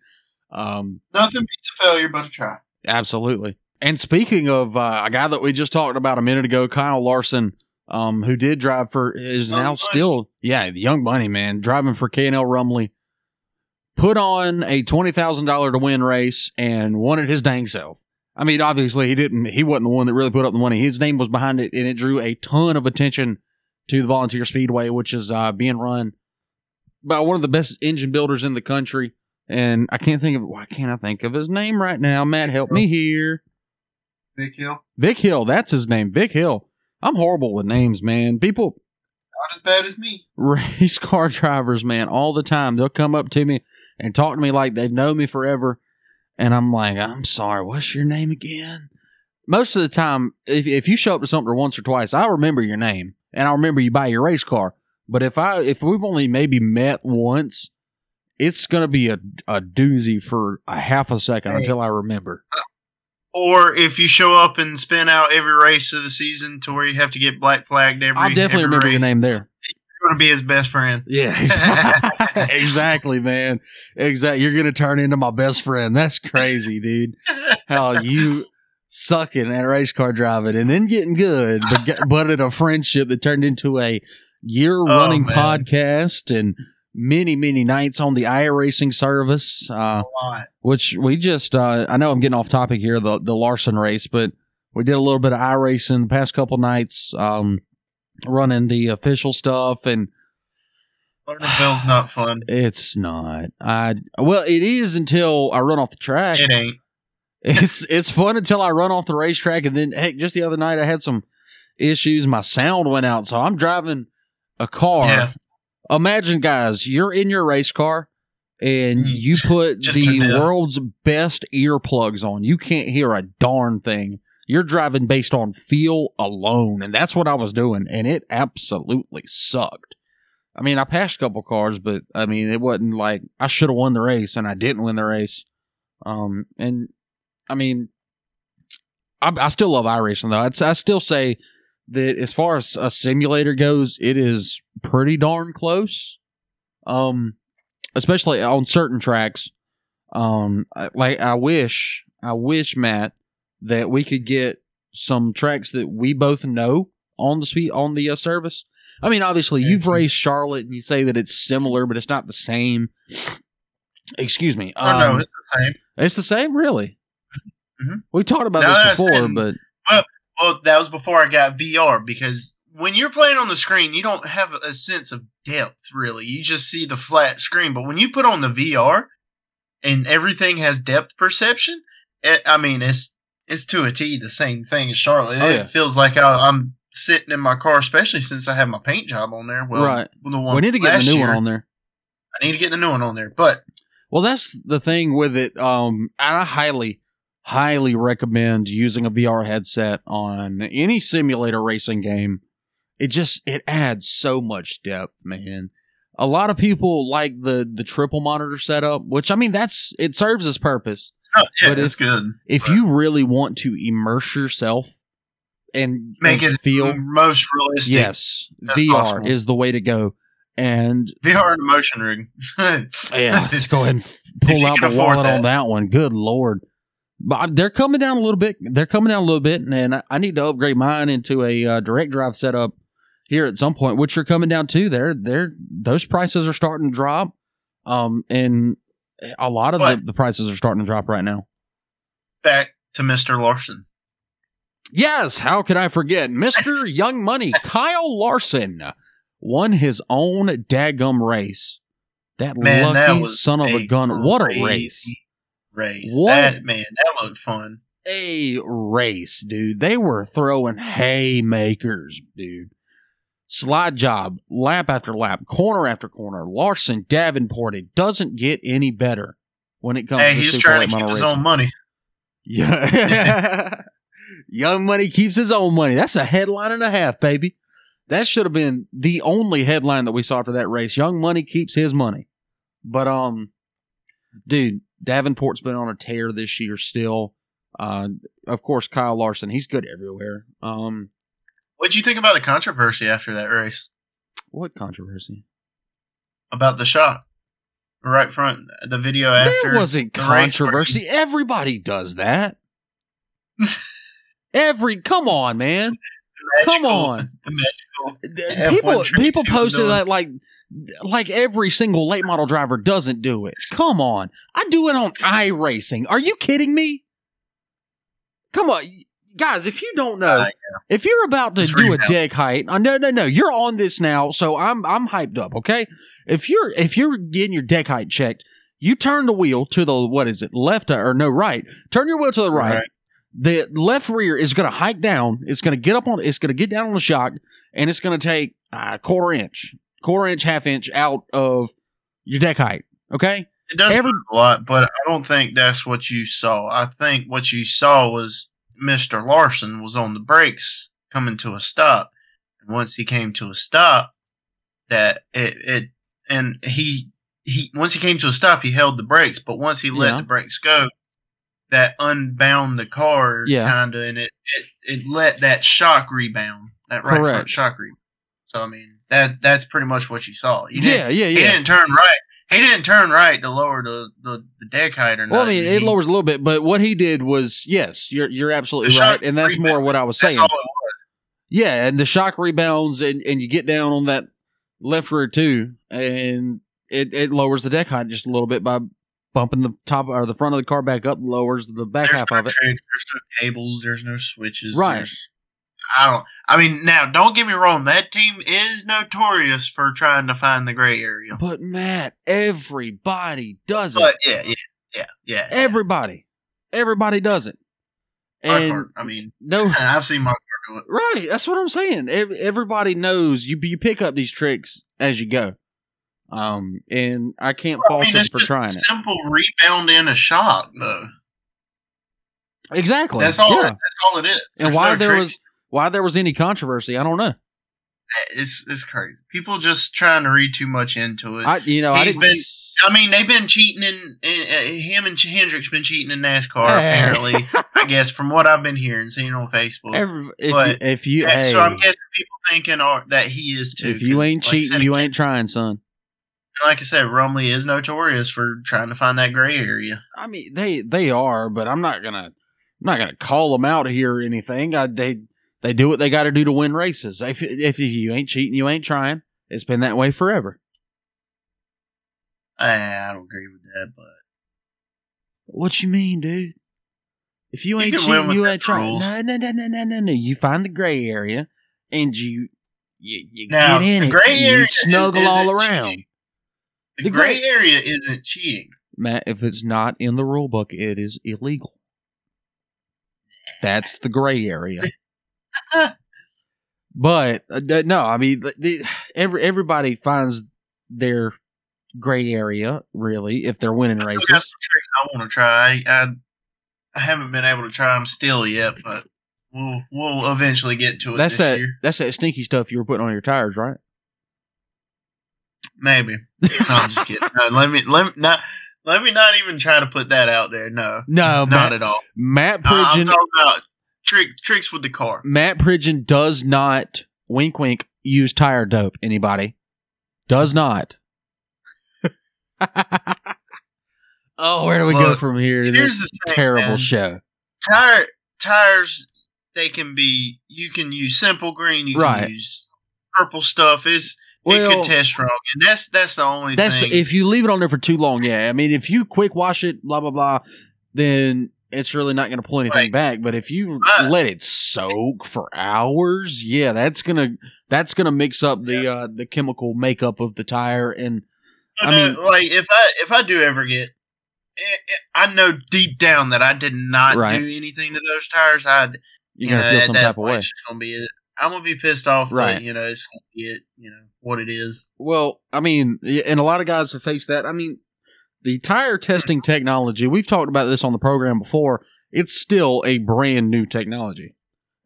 Um, Nothing beats a failure but a try. Absolutely. And speaking of uh, a guy that we just talked about a minute ago, Kyle Larson, um, who did drive for is Young now Money. still yeah the young money man driving for K and L Rumley, put on a twenty thousand dollar to win race and won it his dang self. I mean, obviously he didn't. He wasn't the one that really put up the money. His name was behind it, and it drew a ton of attention to the Volunteer Speedway, which is uh, being run by one of the best engine builders in the country. And I can't think of why can't I think of his name right now? Matt, help me here. Big Hill. Vic Hill, that's his name. Vic Hill. I'm horrible with names, man. People, Not as bad as me. race [LAUGHS] car drivers, man, all the time. They'll come up to me and talk to me like they've known me forever. And I'm like, I'm sorry, what's your name again? Most of the time, if, if you show up to something once or twice, I remember your name and I remember you buy your race car. But if I if we've only maybe met once, it's gonna be a, a doozy for a half a second Hey. until I remember. Uh, Or if you show up and spin out every race of the season to where you have to get black flagged every. I definitely every remember your name there. You're going to be his best friend. Yeah, [LAUGHS] exactly, exactly, man. Exactly. You're gonna turn into my best friend. That's crazy, dude. How you sucking at race car driving and then getting good, but but at a friendship that turned into a year oh, running man. podcast and many many nights on the iRacing service. Uh, a lot. which we just uh, I know I'm getting off topic here the the Larson race, but we did a little bit of iRacing the past couple nights, um, running the official stuff and. Lernerville's not fun. It's not. I well, it is until I run off the track. It ain't. It's it's fun until I run off the racetrack, and then heck, just the other night I had some issues. My sound went out, so I'm driving a car. Yeah. Imagine, guys, you're in your race car, and Mhm. you put [LAUGHS] the world's best earplugs on. You can't hear a darn thing. You're driving based on feel alone, and that's what I was doing, and it absolutely sucked. I mean, I passed a couple cars, but I mean, it wasn't like I should have won the race, and I didn't win the race. Um, and I mean, I, I still love iRacing though. I'd, I still say that as far as a simulator goes, it is pretty darn close. Um, especially on certain tracks. Um, like I wish, I wish Matt that we could get some tracks that we both know on the speed on the uh, service. I mean, obviously, you've raced Charlotte, and you say that it's similar, but it's not the same. Excuse me. Oh, no, Um, it's the same. it's the same, really. Mhm. We talked about No, this before, but Well, that was before I got VR because when you're playing on the screen, you don't have a sense of depth really. You just see the flat screen. But when you put on the VR and everything has depth perception, it, I mean, it's it's to a T the same thing as Charlotte. Oh, it feels like I, I'm sitting in my car, especially since I have my paint job on there. Well, Right. The one we need to get the new year, one on there. I need to get the new one on there, but Well, that's the thing with it. Um, I highly, highly recommend using a VR headset on any simulator racing game. It just it adds so much depth, man. A lot of people like the the triple monitor setup, which I mean that's it serves its purpose. oh, yeah, But it's good. If Right. you really want to immerse yourself and Make and it feel most realistic. yes, VR possible. is the way to go. And VR and motion rig. [LAUGHS] Yeah, let's go ahead and [LAUGHS] pull out the wallet on that. that one. Good lord. But they're coming down a little bit. They're coming down a little bit, and I- I need to upgrade mine into a uh, direct drive setup here at some point, which are coming down too. They're they're those prices are starting to drop, um, and a lot of the, the prices are starting to drop right now. Back to Mr. Larson. Yes, how could I forget? Mr. [LAUGHS] Young Money, Kyle Larson, won his own daggum race. That Man, lucky that son of a gun. What a race. Race. What? That, man, that looked fun. a race, dude. They were throwing haymakers, dude. Slide job, lap after lap, corner after corner. Larson, Davenport. It doesn't get any better when it comes Hey, to he's super trying to keep his racing. own money. Yeah. [LAUGHS] Young money keeps his own money. That's a headline and a half, baby. that should have been the only headline that we saw for that race. Young Money keeps his money. But um dude, Davenport's been on a tear this year still. Uh of course Kyle Larson, he's good everywhere. Um What'd you think about the controversy after that race? what controversy? About the shot? Right front the video after There wasn't the race controversy. Everybody does that. [LAUGHS] Every come on, man. Come on. Magical people people posted that like like every single late model driver doesn't do it. Come on. I do it on iRacing. Are you kidding me? Come on. Guys, if you don't know, Uh, if you're about to do a deck height, uh, no, no, no, you're on this now, so I'm I'm hyped up. Okay, if you're if you're getting your deck height checked, you turn the wheel to the what is it, left or no right? Turn your wheel to the right. Right. The left rear is going to hike down. It's going to get up on. It's going to get down on the shock, and it's going to take a quarter inch, quarter inch, half inch out of your deck height. Okay, It does Every- a lot, but I don't think that's what you saw. I think what you saw was Mr. Larson was on the brakes coming to a stop. And once he came to a stop, that it, it and he he once he came to a stop, he held the brakes, but once he let Yeah. the brakes go, that unbound the car Yeah. kinda and it, it it let that shock rebound. That right Correct. front shock rebound. So I mean that that's pretty much what you saw. You didn't- yeah, yeah, he didn't turn right. He didn't turn right to lower the, the, the deck height or Well, I mean, it He- lowers a little bit, but what he did was, yes, you're you're absolutely right, and that's more what I was That's saying. all it was. Yeah, and the shock rebounds, and, and you get down on that left rear too, and it, it lowers the deck height just a little bit by bumping the top or the front of the car back up, lowers the back There's half no of it. tricks. There's no cables. There's no switches. Right. there's- I don't. I mean, now don't get me wrong. That team is notorious for trying to find the gray area. But Matt, everybody does it. But yeah, yeah, yeah, yeah. everybody, everybody does it, My and car, I mean, no, [LAUGHS] I've seen my car do it. right. That's what I'm saying. Everybody knows you. You pick up these tricks as you go. Um, and I can't I fault mean, them for just trying a it. simple rebound in a shot, though. Exactly. That's all. Yeah. That's all it is. and why no there was why there was any controversy, I don't know. it's it's crazy. People just trying to read too much into it. I, I you know I He's didn't. been- mean, they've been cheating in, in uh, him and Hendrick's been cheating in NASCAR. Hey. Apparently, I [LAUGHS] guess from what I've been hearing, seeing on Facebook. Every, if, But- you, if you And hey, so I'm guessing people thinking or, that he is too. if you ain't like cheating, said, you ain't trying, son. Like I said, Rumley is notorious for trying to find that gray area. I mean, they they are, but I'm not gonna I'm not gonna call them out here or anything. I, they they do what they got to do to win races. If if you ain't cheating, you ain't trying. It's been that way forever. I, I don't agree with that, but What you mean, dude? If you You ain't cheating, you ain't trying. No, no, no, no, no, no, no. You find the gray area and you you, you Now, get in the it. gray and you snuggle all around. cheating. the, The gray, gray- area isn't cheating. Matt, if it's not in the rule book, it is illegal. That's the gray area. [LAUGHS] but uh, no, I mean, the, every everybody finds their gray area really if they're winning races. some tricks I want to try. I, I haven't been able to try them still yet, but we'll we'll eventually get to it That's this that. year. That's that stinky stuff you were putting on your tires, right? Maybe. No, I'm just kidding. No, let me let me not let me not even try to put that out there. No, No, not Matt, at all. Matt No, Pridgeon. talking about trick tricks with the car. Matt Pridgeon does not wink wink use tire dope. Anybody does not. [LAUGHS] oh, where do we go from here to Here's this thing, terrible man. show? Tire tires they can be. You can use simple green. You Right. can use purple stuff. Is it Well, could test wrong, and that's that's the only that's thing. if you leave it on there for too long. Yeah, I mean, if you quick wash it, blah blah blah, then it's really not going to pull anything Right. back. But if you But- let it soak for hours, yeah, that's gonna that's gonna mix up the uh the chemical makeup of the tire and I mean- uh, like if I if I do ever get, eh, eh, I know deep down that I did not Right. do anything to those tires. I'd you're you gonna know, feel some type of way. It's gonna be it. I'm gonna be pissed off, Right. But, you know, it's gonna be it. You know what it is. Well, I mean, and a lot of guys have faced that. I mean, the tire testing technology, we've talked about this on the program before, it's still a brand new technology.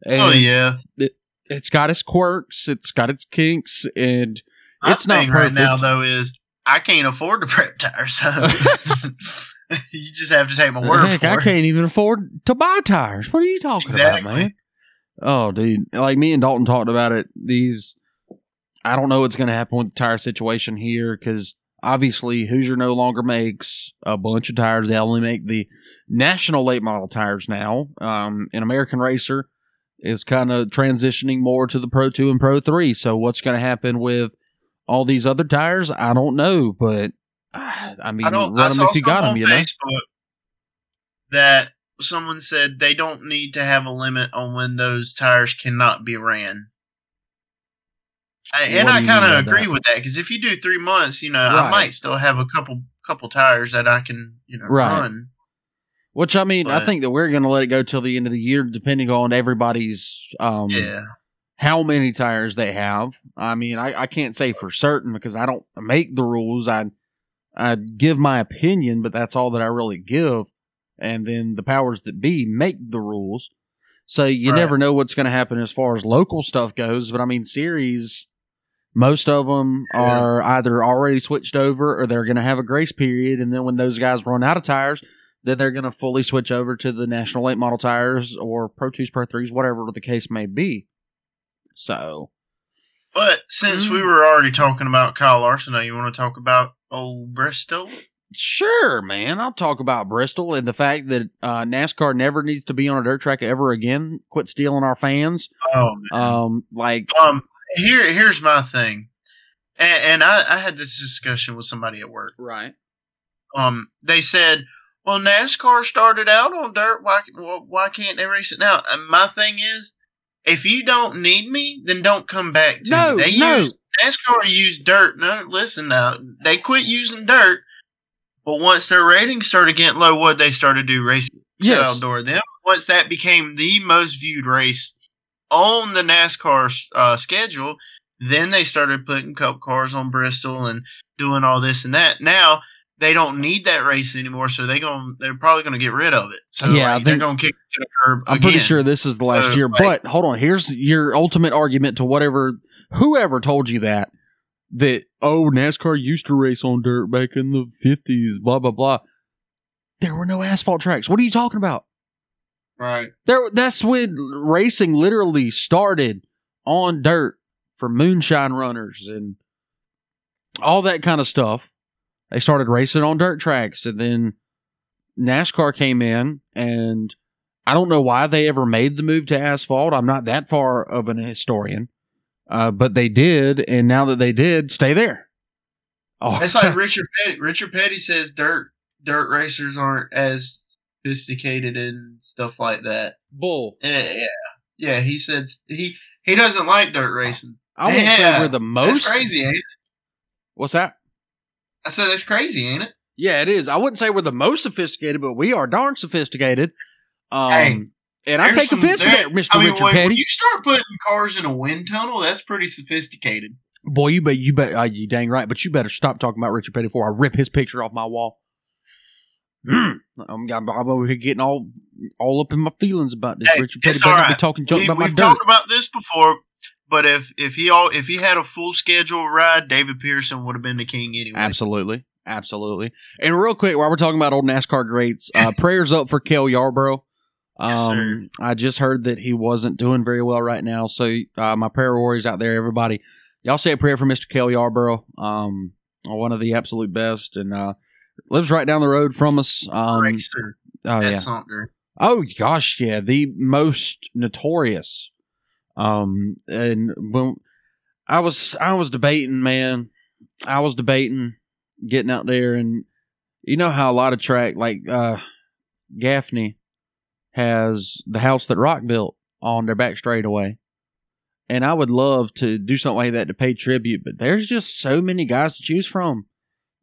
Oh, and, oh yeah, And it's got its quirks, it's got its kinks, and My it's not thing right now though is I can't afford to prep tires, so [LAUGHS] you just have to take my word Heck, for I it. I can't even afford to buy tires. What are you talking about, man? Oh, dude. Like me and Dalton talked about it. These, I don't know what's going to happen with the tire situation here because obviously Hoosier no longer makes a bunch of tires. They only make the national late model tires now. Um, an American Racer is kind of transitioning more to the Pro 2 and Pro 3. So what's going to happen with all these other tires? I don't know, but ah, I mean, I don't. I run them if you got them, you know? Facebook that someone said they don't need to have a limit on when those tires cannot be ran. And I kind of agree that? with that because if you do three months, you know, Right. I might still have a couple couple tires that I can you know Right. run. Which I mean, I think that we're going to let it go till the end of the year, depending on everybody's um, Yeah, how many tires they have. I mean, I, I can't say for certain because I don't make the rules. I I give my opinion, but that's all that I really give. And then the powers that be make the rules. So you Right. never know what's going to happen as far as local stuff goes. But I mean, series, most of them Yeah. are either already switched over or they're going to have a grace period. And then when those guys run out of tires, then they're going to fully switch over to the national late model tires or Pro 2s, Pro 3s, whatever the case may be. So, but since we Mm. were already talking about Kyle Larson, now you want to talk about old Bristol? Sure, man. I'll talk about Bristol and the fact that uh, NASCAR never needs to be on a dirt track ever again. Quit stealing our fans. Oh man. Um, like, Um, here, here's my thing, and, and I, I had this discussion with somebody at work. right. Um, they said, "Well, NASCAR started out on dirt. Why, well, why can't they race it now?" And my thing is, if you don't need me, then don't come back to No, me. They no. use NASCAR used dirt. No, listen now, they quit using dirt. But once their ratings started getting low, what they started to do racing Yes. outdoor. Then once that became the most viewed race on the NASCAR uh, schedule, then they started putting cup cars on Bristol and doing all this and that. Now they don't need that race anymore, so they going they're probably going to get rid of it. So Yeah, like, they're going to kick it to the curb. I'm pretty sure this is the last So, year. like- but hold on. Here's your ultimate argument to whatever, whoever told you that, that, oh, NASCAR used to race on dirt back in the 50s, blah, blah, blah. There were no asphalt tracks. What are you talking about? Right. There, that's when racing literally started on dirt for moonshine runners and all that kind of stuff. They started racing on dirt tracks, and then NASCAR came in, and I don't know why they ever made the move to asphalt. I'm not that far of an historian, uh, but they did, and now that they did, stay there. Oh, It's like Richard Petty. Richard Petty says dirt dirt racers aren't as sophisticated and stuff like that. bull. Yeah, yeah, yeah. He said he he doesn't like dirt racing. I won't say we're the most. That's crazy, ain't it? What's that? I said that's crazy, ain't it? Yeah, it is. I wouldn't say we're the most sophisticated, but we are darn sophisticated. Um, Hey, and I take some- offense to that, Mister I mean, Richard when, when Petty. you start putting cars in a wind tunnel, that's pretty sophisticated. Boy, you bet you bet uh, you dang right, but you better stop talking about Richard Petty before I rip his picture off my wall. Mm. I'm, over here getting all all up in my feelings about this. Hey, Richard Petty it's better be talking junk We, about my we've dirt. talked about this before, but if if he all if he had a full schedule ride, David Pearson would have been the king anyway. Absolutely. Absolutely. And real quick, while we're talking about old NASCAR greats, uh, [LAUGHS] prayers up for Cale Yarborough. Um, Yes. I just heard that he wasn't doing very well right now. So, uh, my prayer warriors out there, everybody, y'all say a prayer for Mr. Cale Yarborough, um, one of the absolute best, and uh, lives right down the road from us. Um, oh yeah. Oh gosh, yeah, the most notorious. Um, and when I was I was debating, man, I was debating getting out there, and you know how a lot of track like uh Gaffney has the house that Rock built on their back straightaway. And I would love to do something like that to pay tribute, but there's just so many guys to choose from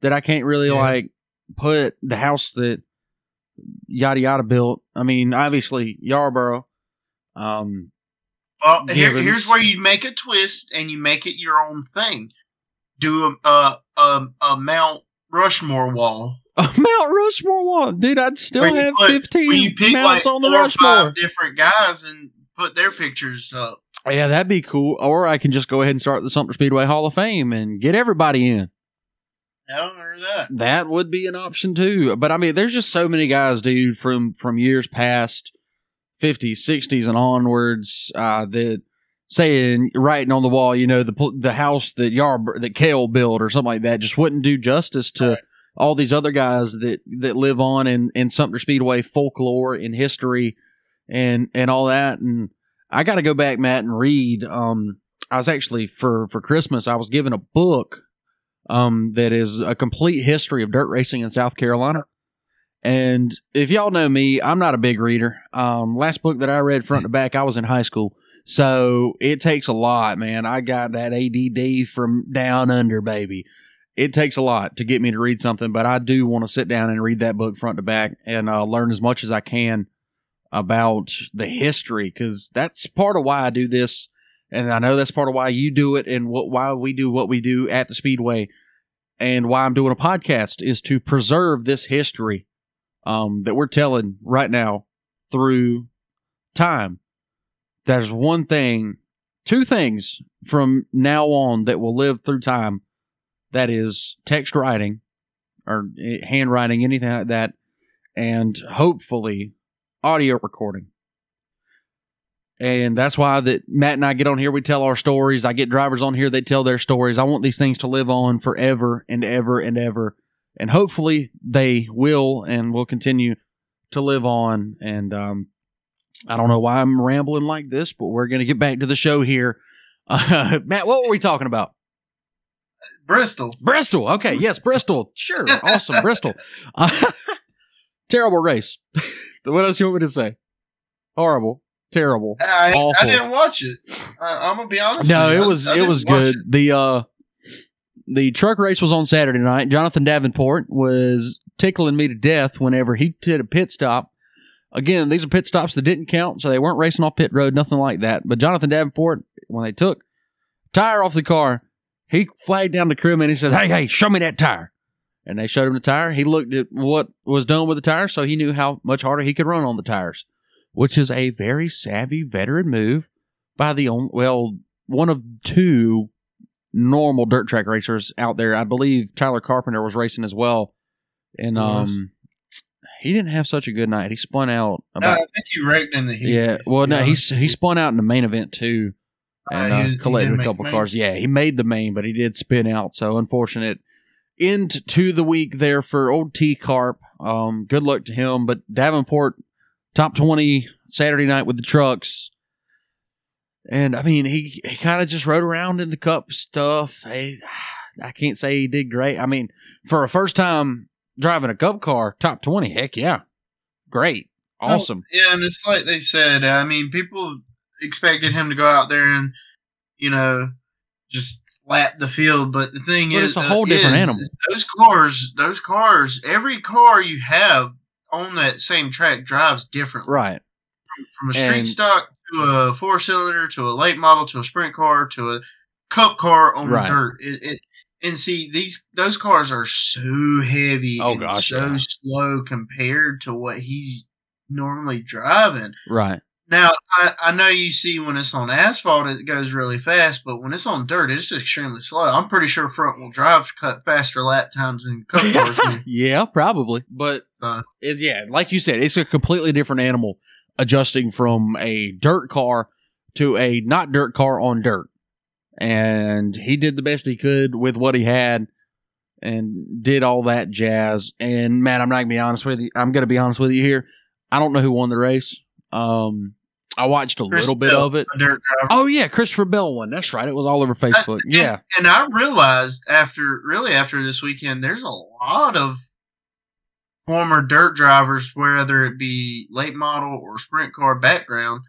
that I can't really Yeah. like put the house that yada yada built. I mean, obviously Yarborough. Um, Well, here, here's where you make a twist and you make it your own thing. Do a a a, a Mount Rushmore wall A Mount Rushmore one, dude. I'd still have put- fifteen you pick mounts like on the Rushmore. five different guys and put their pictures up. Yeah, that'd be cool. Or I can just go ahead and start the Sumter Speedway Hall of Fame and get everybody in. I don't that. That would be an option too. But I mean, there's just so many guys, dude, from from years past, 50s, 60s, and onwards, uh, that saying writing on the wall, you know, the the house that Yar that Cale built or something like that just wouldn't do justice to Right. all these other guys that that live on in in Sumter Speedway folklore and history and and all that. And I got to go back, Matt, and read. Um, I was actually for for Christmas, I was given a book um, that is a complete history of dirt racing in South Carolina. And if y'all know me, I'm not a big reader. Um, last book that I read front to back, I was in high school. So it takes a lot, man. I got that ADD from down under, baby. It takes a lot to get me to read something, but I do want to sit down and read that book front to back and uh, learn as much as I can about the history because that's part of why I do this. And I know that's part of why you do it and what why we do what we do at the Speedway and why I'm doing a podcast is to preserve this history um, that we're telling right now through time. There's one thing, two things from now on that will live through time. That is text writing or eh, handwriting, anything like that, and hopefully audio recording. And that's why that Matt and I get on here, we tell our stories. I get drivers on here, they tell their stories. I want these things to live on forever and ever and ever. And hopefully they will and will continue to live on. And um, I don't know why I'm rambling like this, but we're going to get back to the show here. Uh, [LAUGHS] Matt, what were we talking about? Bristol. Bristol. Okay. Yes, Bristol. Sure. Awesome. [LAUGHS] Bristol. Uh, [LAUGHS] terrible race. what else you want me to say? Horrible. Terrible. I, I didn't watch it. I, I'm gonna be honest. No, with you. it was I it was good. it. The uh the truck race was on Saturday night. Jonathan Davenport was tickling me to death whenever he did a pit stop. Again, these are pit stops that didn't count, so they weren't racing off pit road, nothing like that. But Jonathan Davenport, when they took tire off the car, he flagged down the crewman. And he said, "Hey, hey, show me that tire." And they showed him the tire. He looked at what was done with the tire, so he knew how much harder he could run on the tires, which is a very savvy veteran move by the only, well one of two normal dirt track racers out there. I believe Tyler Carpenter was racing as well, and um, he didn't have such a good night. He spun out No, I think he wrecked in the heat. yeah. Well, no, he he spun out in the main event too, and Uh, he uh, collected a couple cars. Yeah, he made the main, but he did spin out. So unfortunate end to the week there for old T Carp. Um, good luck to him. But Davenport top twenty Saturday night with the trucks. And I mean, he, he kind of just rode around in the cup stuff. I, [SIGHS] I can't say he did great. I mean, for a first time driving a cup car, top 20, heck yeah. Great. Oh, Awesome. Yeah, and it's like they said. I mean, people expected him to go out there and you know just lap the field, but the thing But is, it's a whole uh, different is- animal. is those cars, those cars, every car you have on that same track drives differently. Right. From a street And- stock to a four cylinder to a late model to a sprint car to a cup car on Right. the dirt. It, it and see these those cars are so heavy Oh, and gosh, so yeah. slow compared to what he's normally driving. Right. Now, I, I know you see when it's on asphalt, it goes really fast, but when it's on dirt, it's extremely slow. I'm pretty sure front wheel drive cut faster lap times than cup cars [LAUGHS] yeah, probably. But Uh, it's, yeah, like you said, it's a completely different animal adjusting from a dirt car to a not dirt car on dirt. And he did the best he could with what he had and did all that jazz. And Matt, I'm not gonna be honest with you. I'm gonna be honest with you here. I don't know who won the race. Um I watched a Chris little bit Bell, of it. a dirt driver. Oh yeah, Christopher Bell won. That's right. It was all over Facebook. Yeah. And I realized after, really after this weekend, there's a lot of former dirt drivers, whether it be late model or sprint car background,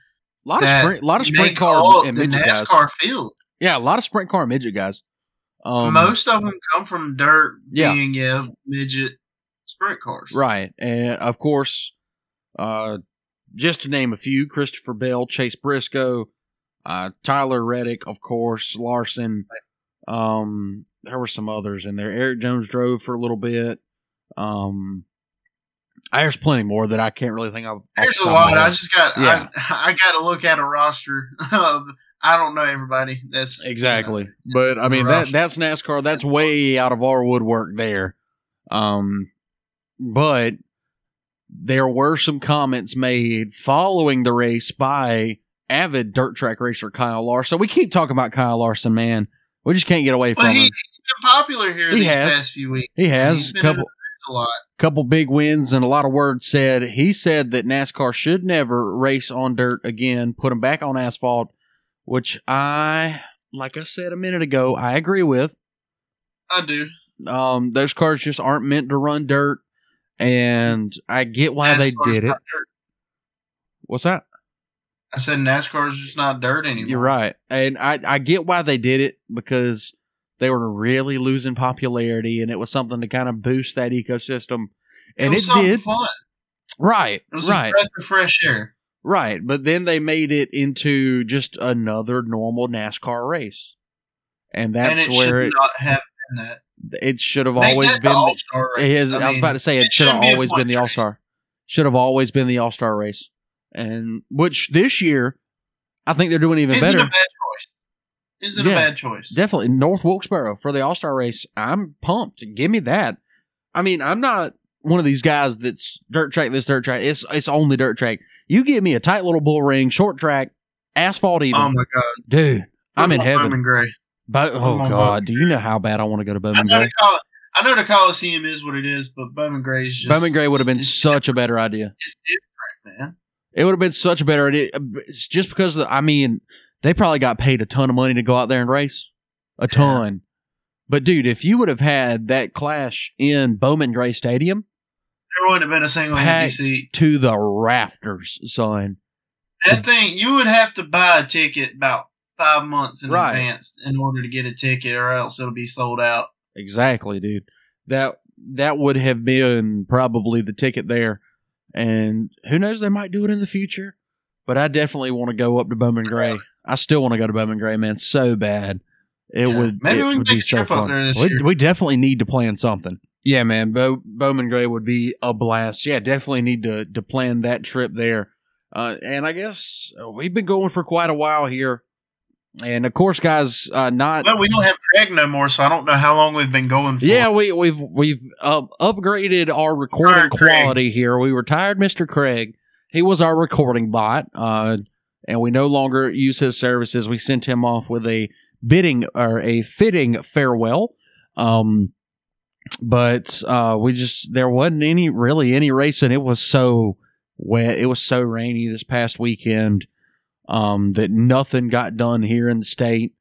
A lot of sprint, a lot of sprint car and the midget guys. NASCAR field. Yeah, a lot of sprint car and midget guys. Um, Most of them come from dirt, Yeah. being yeah, midget sprint cars. right, and of course, uh, just to name a few: Christopher Bell, Chase Briscoe, uh, Tyler Reddick, of course, Larson. Um, there were some others in there. Erik Jones drove for a little bit. Um, there's plenty more that I can't really think of. There's a top of my lot. I just got Yeah. [LAUGHS] I, I got to look at a roster of I don't know everybody. That's exactly. But I mean that that's NASCAR. That's way out of our woodwork there. Um, but there were some comments made following the race by avid dirt track racer Kyle Larson. We keep talking about Kyle Larson, man. We just can't get away well, from he, him. He's been popular here He these has. past few weeks. He has a couple in the news a lot. couple big wins and a lot of words said. He said that NASCAR should never race on dirt again, put them back on asphalt, which I, like I said a minute ago, I agree with. I do. Um, those cars just aren't meant to run dirt, and I get why they did it. What's that? I said NASCAR's just not dirt anymore. You're right, and I I get why they did it because they were really losing popularity, and it was something to kind of boost that ecosystem, and it, it, did. fun. Right, It was a right, breath of fresh air. right. But then they made it into just another normal NASCAR race, and that's and it where should it, not have been that. it should have Make always that the been. All-Star It race. I, was about to say it, it should have shouldn't be a always been the. All Star. Should have always been the All Star race, and which this year, I think they're doing even Is it better. A bad choice? Is it Yeah. a bad choice? Definitely North Wilkesboro for the All Star race. I'm pumped. Give me that. I mean, I'm not one of these guys that's dirt track this dirt track. It's it's only dirt track. You give me a tight little bull ring, short track, asphalt even, oh my god! dude. I'm in 'em on heaven. Bowman Gray. Bo- oh on God, do you know how bad I want to go to Bowman Gray? I know the Coliseum is what it is, but Bowman Gray is just Bowman Gray would have been such a better idea. it's different, man. It would have been such a better idea. Uh, it's just because of the, I mean, they probably got paid a ton of money to go out there and race, a ton. But dude, if you would have had that clash in Bowman Gray Stadium There wouldn't have been a single empty seat. to the rafters, son. That thing, you would have to buy a ticket about five months in Right. advance in order to get a ticket, or else it'll be sold out. Exactly, dude. That that would have been probably the ticket there. And who knows, they might do it in the future. But I definitely want to go up to Bowman Gray. I still want to go to Bowman Gray, man, so bad. It Yeah. would Maybe it we can would be a so trip up fun. there this we, year. we definitely need to plan something. Yeah, man. Bo- Bowman Gray would be a blast. Yeah, definitely need to to plan that trip there. Uh, and I guess uh, we've been going for quite a while here. And of course, guys, uh, not Well, we don't have Craig no more, so I don't know how long we've been going for. yeah, we, we've we've uh, upgraded our recording Retired Craig. quality here. We retired Mr. Craig. He was our recording bot, uh, and we no longer use his services. We sent him off with a bidding or a fitting farewell. Um, but uh, we just there wasn't any really any racing. It was so wet. It was so rainy this past weekend um, that nothing got done here in the state.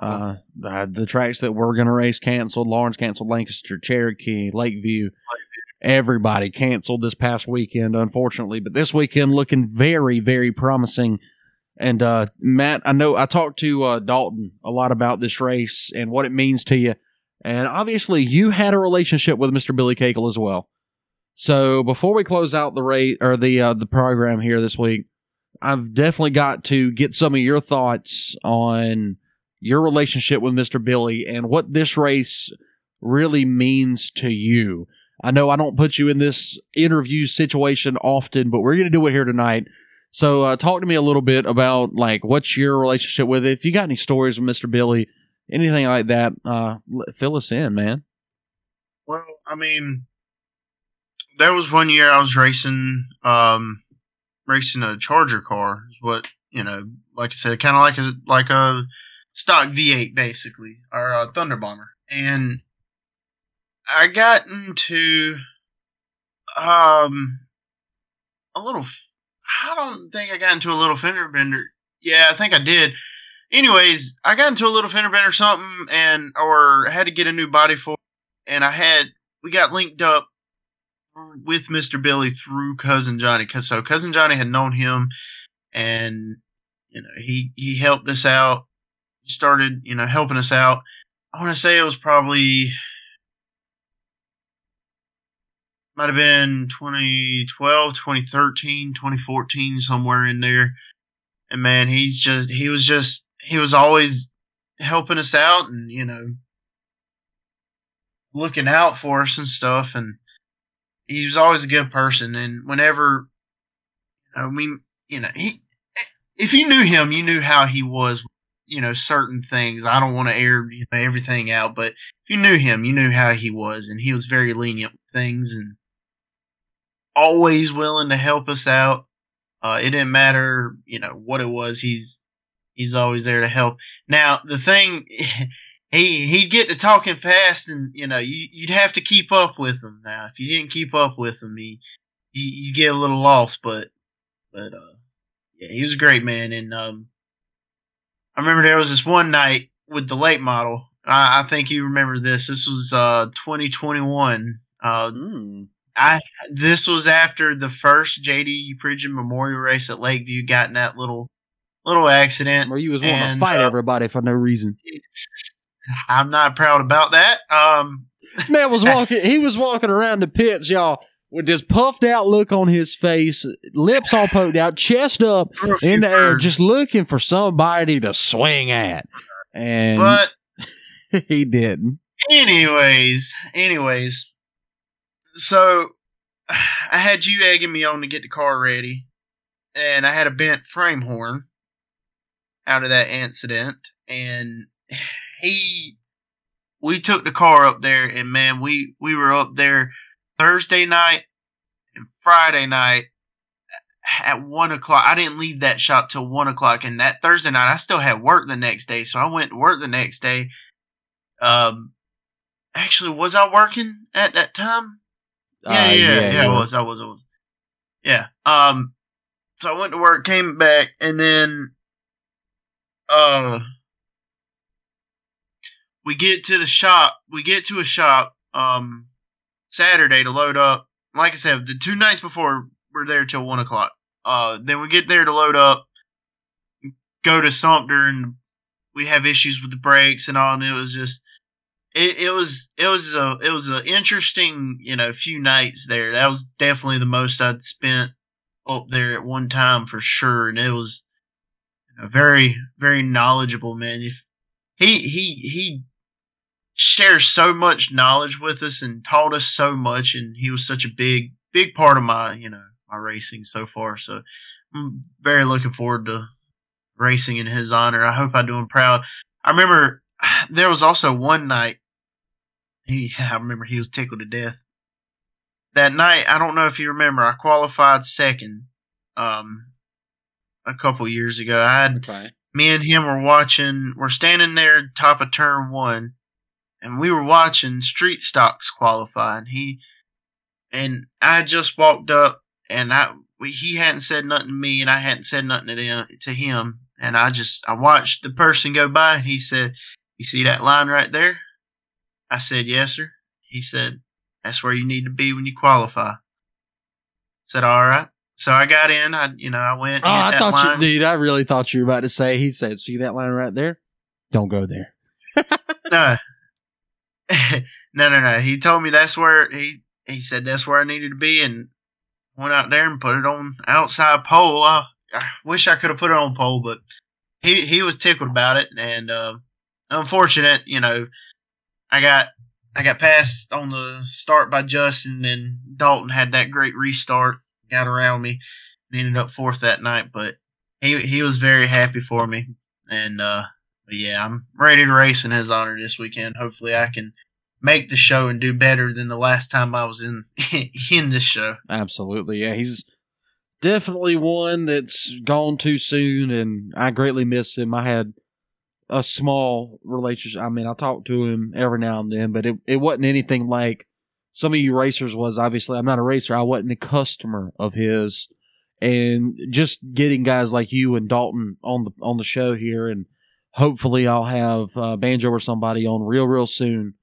Uh, the, the tracks that we were going to race canceled. Laurens canceled. Lancaster, Cherokee, Lakeview. Everybody canceled this past weekend, unfortunately. But this weekend looking very, very promising. And uh, Matt, I know I talked to uh, Dalton a lot about this race and what it means to you. And obviously, you had a relationship with Mr. Billy Cagle as well. So before we close out the rate or the uh, the program here this week, I've definitely got to get some of your thoughts on your relationship with Mr. Billy and what this race really means to you. I know I don't put you in this interview situation often, but we're going to do it here tonight. So, uh, talk to me a little bit about like what's your relationship with it. If you got any stories with Mr. Billy, anything like that, uh, fill us in, man. Well, I mean, there was one year I was racing, um, racing a Charger car. Is what you know, like I said, kind of like a like a stock V8 basically, or a Thunder Bomber, and I got into um a little. I don't think I got into a little fender bender. Yeah, I think I did. Anyways, I got into a little fender bender or something, and or had to get a new body for and I had we got linked up with Mr. Billy through cousin Johnny cuz so cousin Johnny had known him and you know he he helped us out started you know helping us out I want to say it was probably might have been 2012 2013 2014 somewhere in there and man he's just he was just he was always helping us out and you know looking out for us and stuff and he was always a good person and whenever i mean you know he if you knew him, you knew how he was. You know certain things. I don't want to air you know, everything out, but if you knew him, you knew how he was, and he was very lenient with things and always willing to help us out. Uh, it didn't matter, you know, what it was. He's he's always there to help. Now the thing, [LAUGHS] he he'd get to talking fast, and you know, you you'd have to keep up with him. Now, if you didn't keep up with him, he you, you get a little lost. But but uh, yeah, he was a great man, and um, I remember there was this one night with the late model. I, I think you remember this. This was uh 2021. Uh, Mm. I this was after the first JD Pridgeon Memorial Race at Lakeview got in that little little accident. Where you was wanting And, to fight uh, everybody for no reason. [LAUGHS] I'm not proud about that. Um, [LAUGHS] Man was [LAUGHS] walking. He was walking around the pits, y'all, with this puffed out look on his face, lips all poked out, chest up there were a few in the air, just looking for somebody to swing at, and But he didn't. anyways, anyways, so [SIGHS] I had you egging me on to get the car ready, and I had a bent frame horn out of that incident, and [SIGHS] he, we took the car up there, and man, we we were up there Thursday night and Friday night at one o'clock. I didn't leave that shop till one o'clock, and that Thursday night I still had work the next day, so I went to work the next day. Um, actually, was I working at that time? Yeah, Uh, yeah, yeah, yeah, I was, I was, I was. Yeah. Um, so I went to work, came back, and then, uh, we get to the shop. We get to a shop, um, Saturday to load up. Like I said, the two nights before we're there till one o'clock. Uh, then we get there to load up, go to Sumter, and we have issues with the brakes and all, and it was just it, it was it was a it was an interesting you know few nights there. That was definitely the most I'd spent up there at one time for sure, and it was a very very knowledgeable man. If he he he shares so much knowledge with us and taught us so much, and he was such a big big part of my you know my racing so far. So I'm very looking forward to racing in his honor. I hope I do him proud. I remember [SIGHS] there was also one night he [LAUGHS] I remember he was tickled to death. That night, I don't know if you remember, I qualified second um a couple years ago. I had Okay. me and him were watching we're standing there top of turn one and we were watching street stocks qualify and he and I just walked up and I we, he hadn't said nothing to me and I hadn't said nothing to him and I just I watched the person go by and he said, You see that line right there? I said, Yes, sir. He said, That's where you need to be when you qualify. I said, All right. So I got in, I you know, I went Oh, I that thought line. you, dude. I really thought you were about to say. He said, "See that line right there? Don't go there." no. [LAUGHS] no, no, no. He told me that's where he he said that's where I needed to be, and went out there and put it on outside pole. I, I wish I could have put it on pole, but he he was tickled about it, and uh, unfortunate, you know, I got I got passed on the start by Justin, and Dalton had that great restart, got around me, and ended up fourth that night, but he he was very happy for me, and uh, yeah, I'm ready to race in his honor this weekend. Hopefully, I can make the show and do better than the last time I was in [LAUGHS] in this show. Absolutely, yeah. He's definitely one that's gone too soon, and I greatly miss him. I had a small relationship. I mean, I talked to him every now and then, but it it wasn't anything like some of you racers was. Obviously, I'm not a racer. I wasn't a customer of his, and just getting guys like you and Dalton on the on the show here, and hopefully, I'll have uh, Banjo or somebody on real real soon.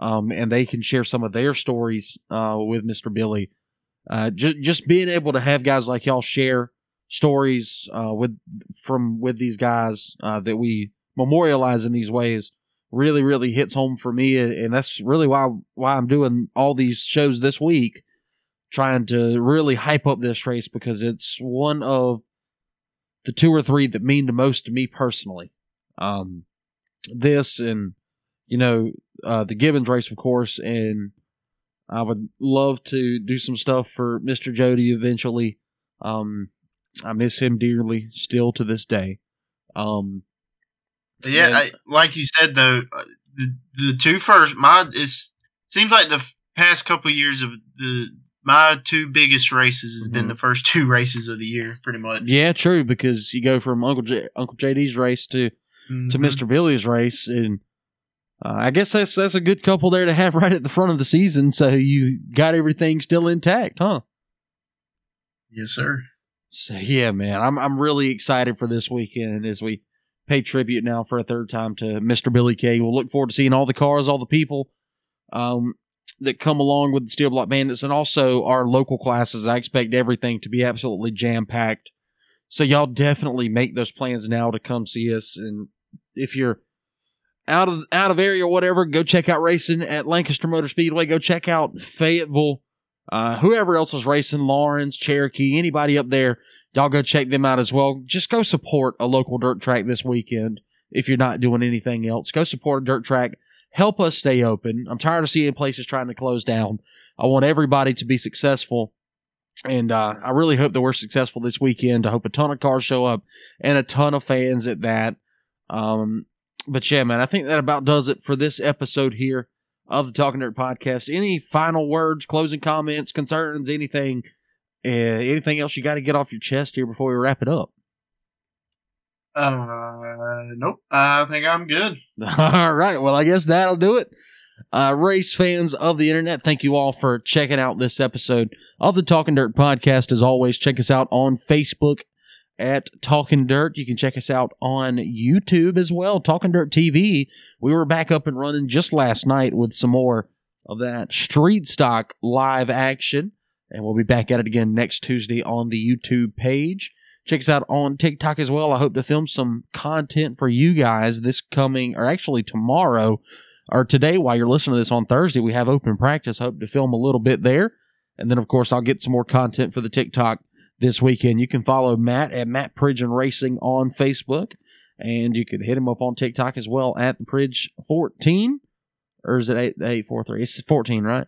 Um, and they can share some of their stories uh, with Mr. Billy uh, just just being able to have guys like y'all share stories uh, with from with these guys uh, that we memorialize in these ways really really hits home for me and that's really why why I'm doing all these shows this week trying to really hype up this race because it's one of the two or three that mean the most to me personally um this and you know uh the Gibbons race of course and I would love to do some stuff for Mr. Jody eventually. Um, I miss him dearly still to this day. Um, Yeah, I, like you said though, uh, the the two first my it seems like the past couple years of the my two biggest races has been Mhm. the first two [LAUGHS] races of the year, pretty much. yeah, true because you go from Uncle J- Uncle JD's race to to Mhm. Mister Billy's race, and uh, I guess that's that's a good couple there to have [LAUGHS] right at the front of the season. So you got everything still intact, huh? Yes, sir. So yeah, man, I'm I'm really excited for this weekend as we pay tribute now for a third time to Mr. Billy K. We'll look forward to seeing all the cars, all the people um, that come along with the Steel Block Bandits, and also our local classes. I expect everything to be absolutely jam packed. So y'all definitely make those plans now to come see us. And if you're out of out of area or whatever, go check out racing at Lancaster Motor Speedway. Go check out Fayetteville. Uh, whoever else is racing, Laurens, Cherokee, anybody up there, y'all go check them out as well. Just go support a local dirt track this weekend if you're not doing anything else. Go support a dirt track. Help us stay open. I'm tired of seeing places trying to close down. I want everybody to be successful. And uh, I really hope that we're successful this weekend. I hope a ton of cars show up and a ton of fans at that. Um, but yeah, man, I think that about does it for this episode here of the Talking Dirt podcast. Any final words, closing comments, concerns, anything, uh, anything else you got to get off your chest here before we wrap it up? Uh, nope. I think I'm good. [LAUGHS] All right. Well, I guess that'll do it. Uh, race fans of the internet, thank you all for checking out this episode of the Talking Dirt podcast. As always, check us out on Facebook at Talking Dirt. You can check us out on YouTube as well, Talking Dirt TV. We were back up and running just last night with some more of that street stock live action. And we'll be back at it again next Tuesday on the YouTube page. Check us out on TikTok as well. I hope to film some content for you guys this coming, or actually tomorrow, or today while you're listening to this on Thursday. We have open practice. Hope to film a little bit there. And then, of course, I'll get some more content for the TikTok this weekend. You can follow Matt at Matt Pridgeon Racing on Facebook. And you can hit him up on TikTok as well at the Pridge 14. Or is it 8, 843? It's 14, right?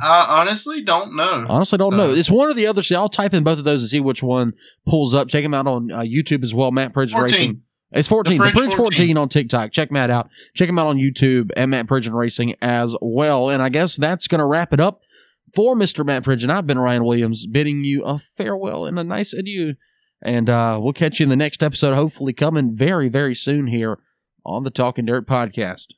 I honestly don't know. Honestly, don't know. It's one or the other. So I'll type in both of those and see which one pulls up. Check him out on uh, YouTube as well. Matt Pridgeon 14. Racing. It's 14. The Pridge 14. 14 on TikTok. Check Matt out. Check him out on YouTube and Matt Pridgeon Racing as well. And I guess that's going to wrap it up for Mr. Matt Pridgeon. I've been Ryan Williams bidding you a farewell and a nice adieu. And uh, we'll catch you in the next episode, hopefully coming very, very soon here on the Talking Dirt podcast.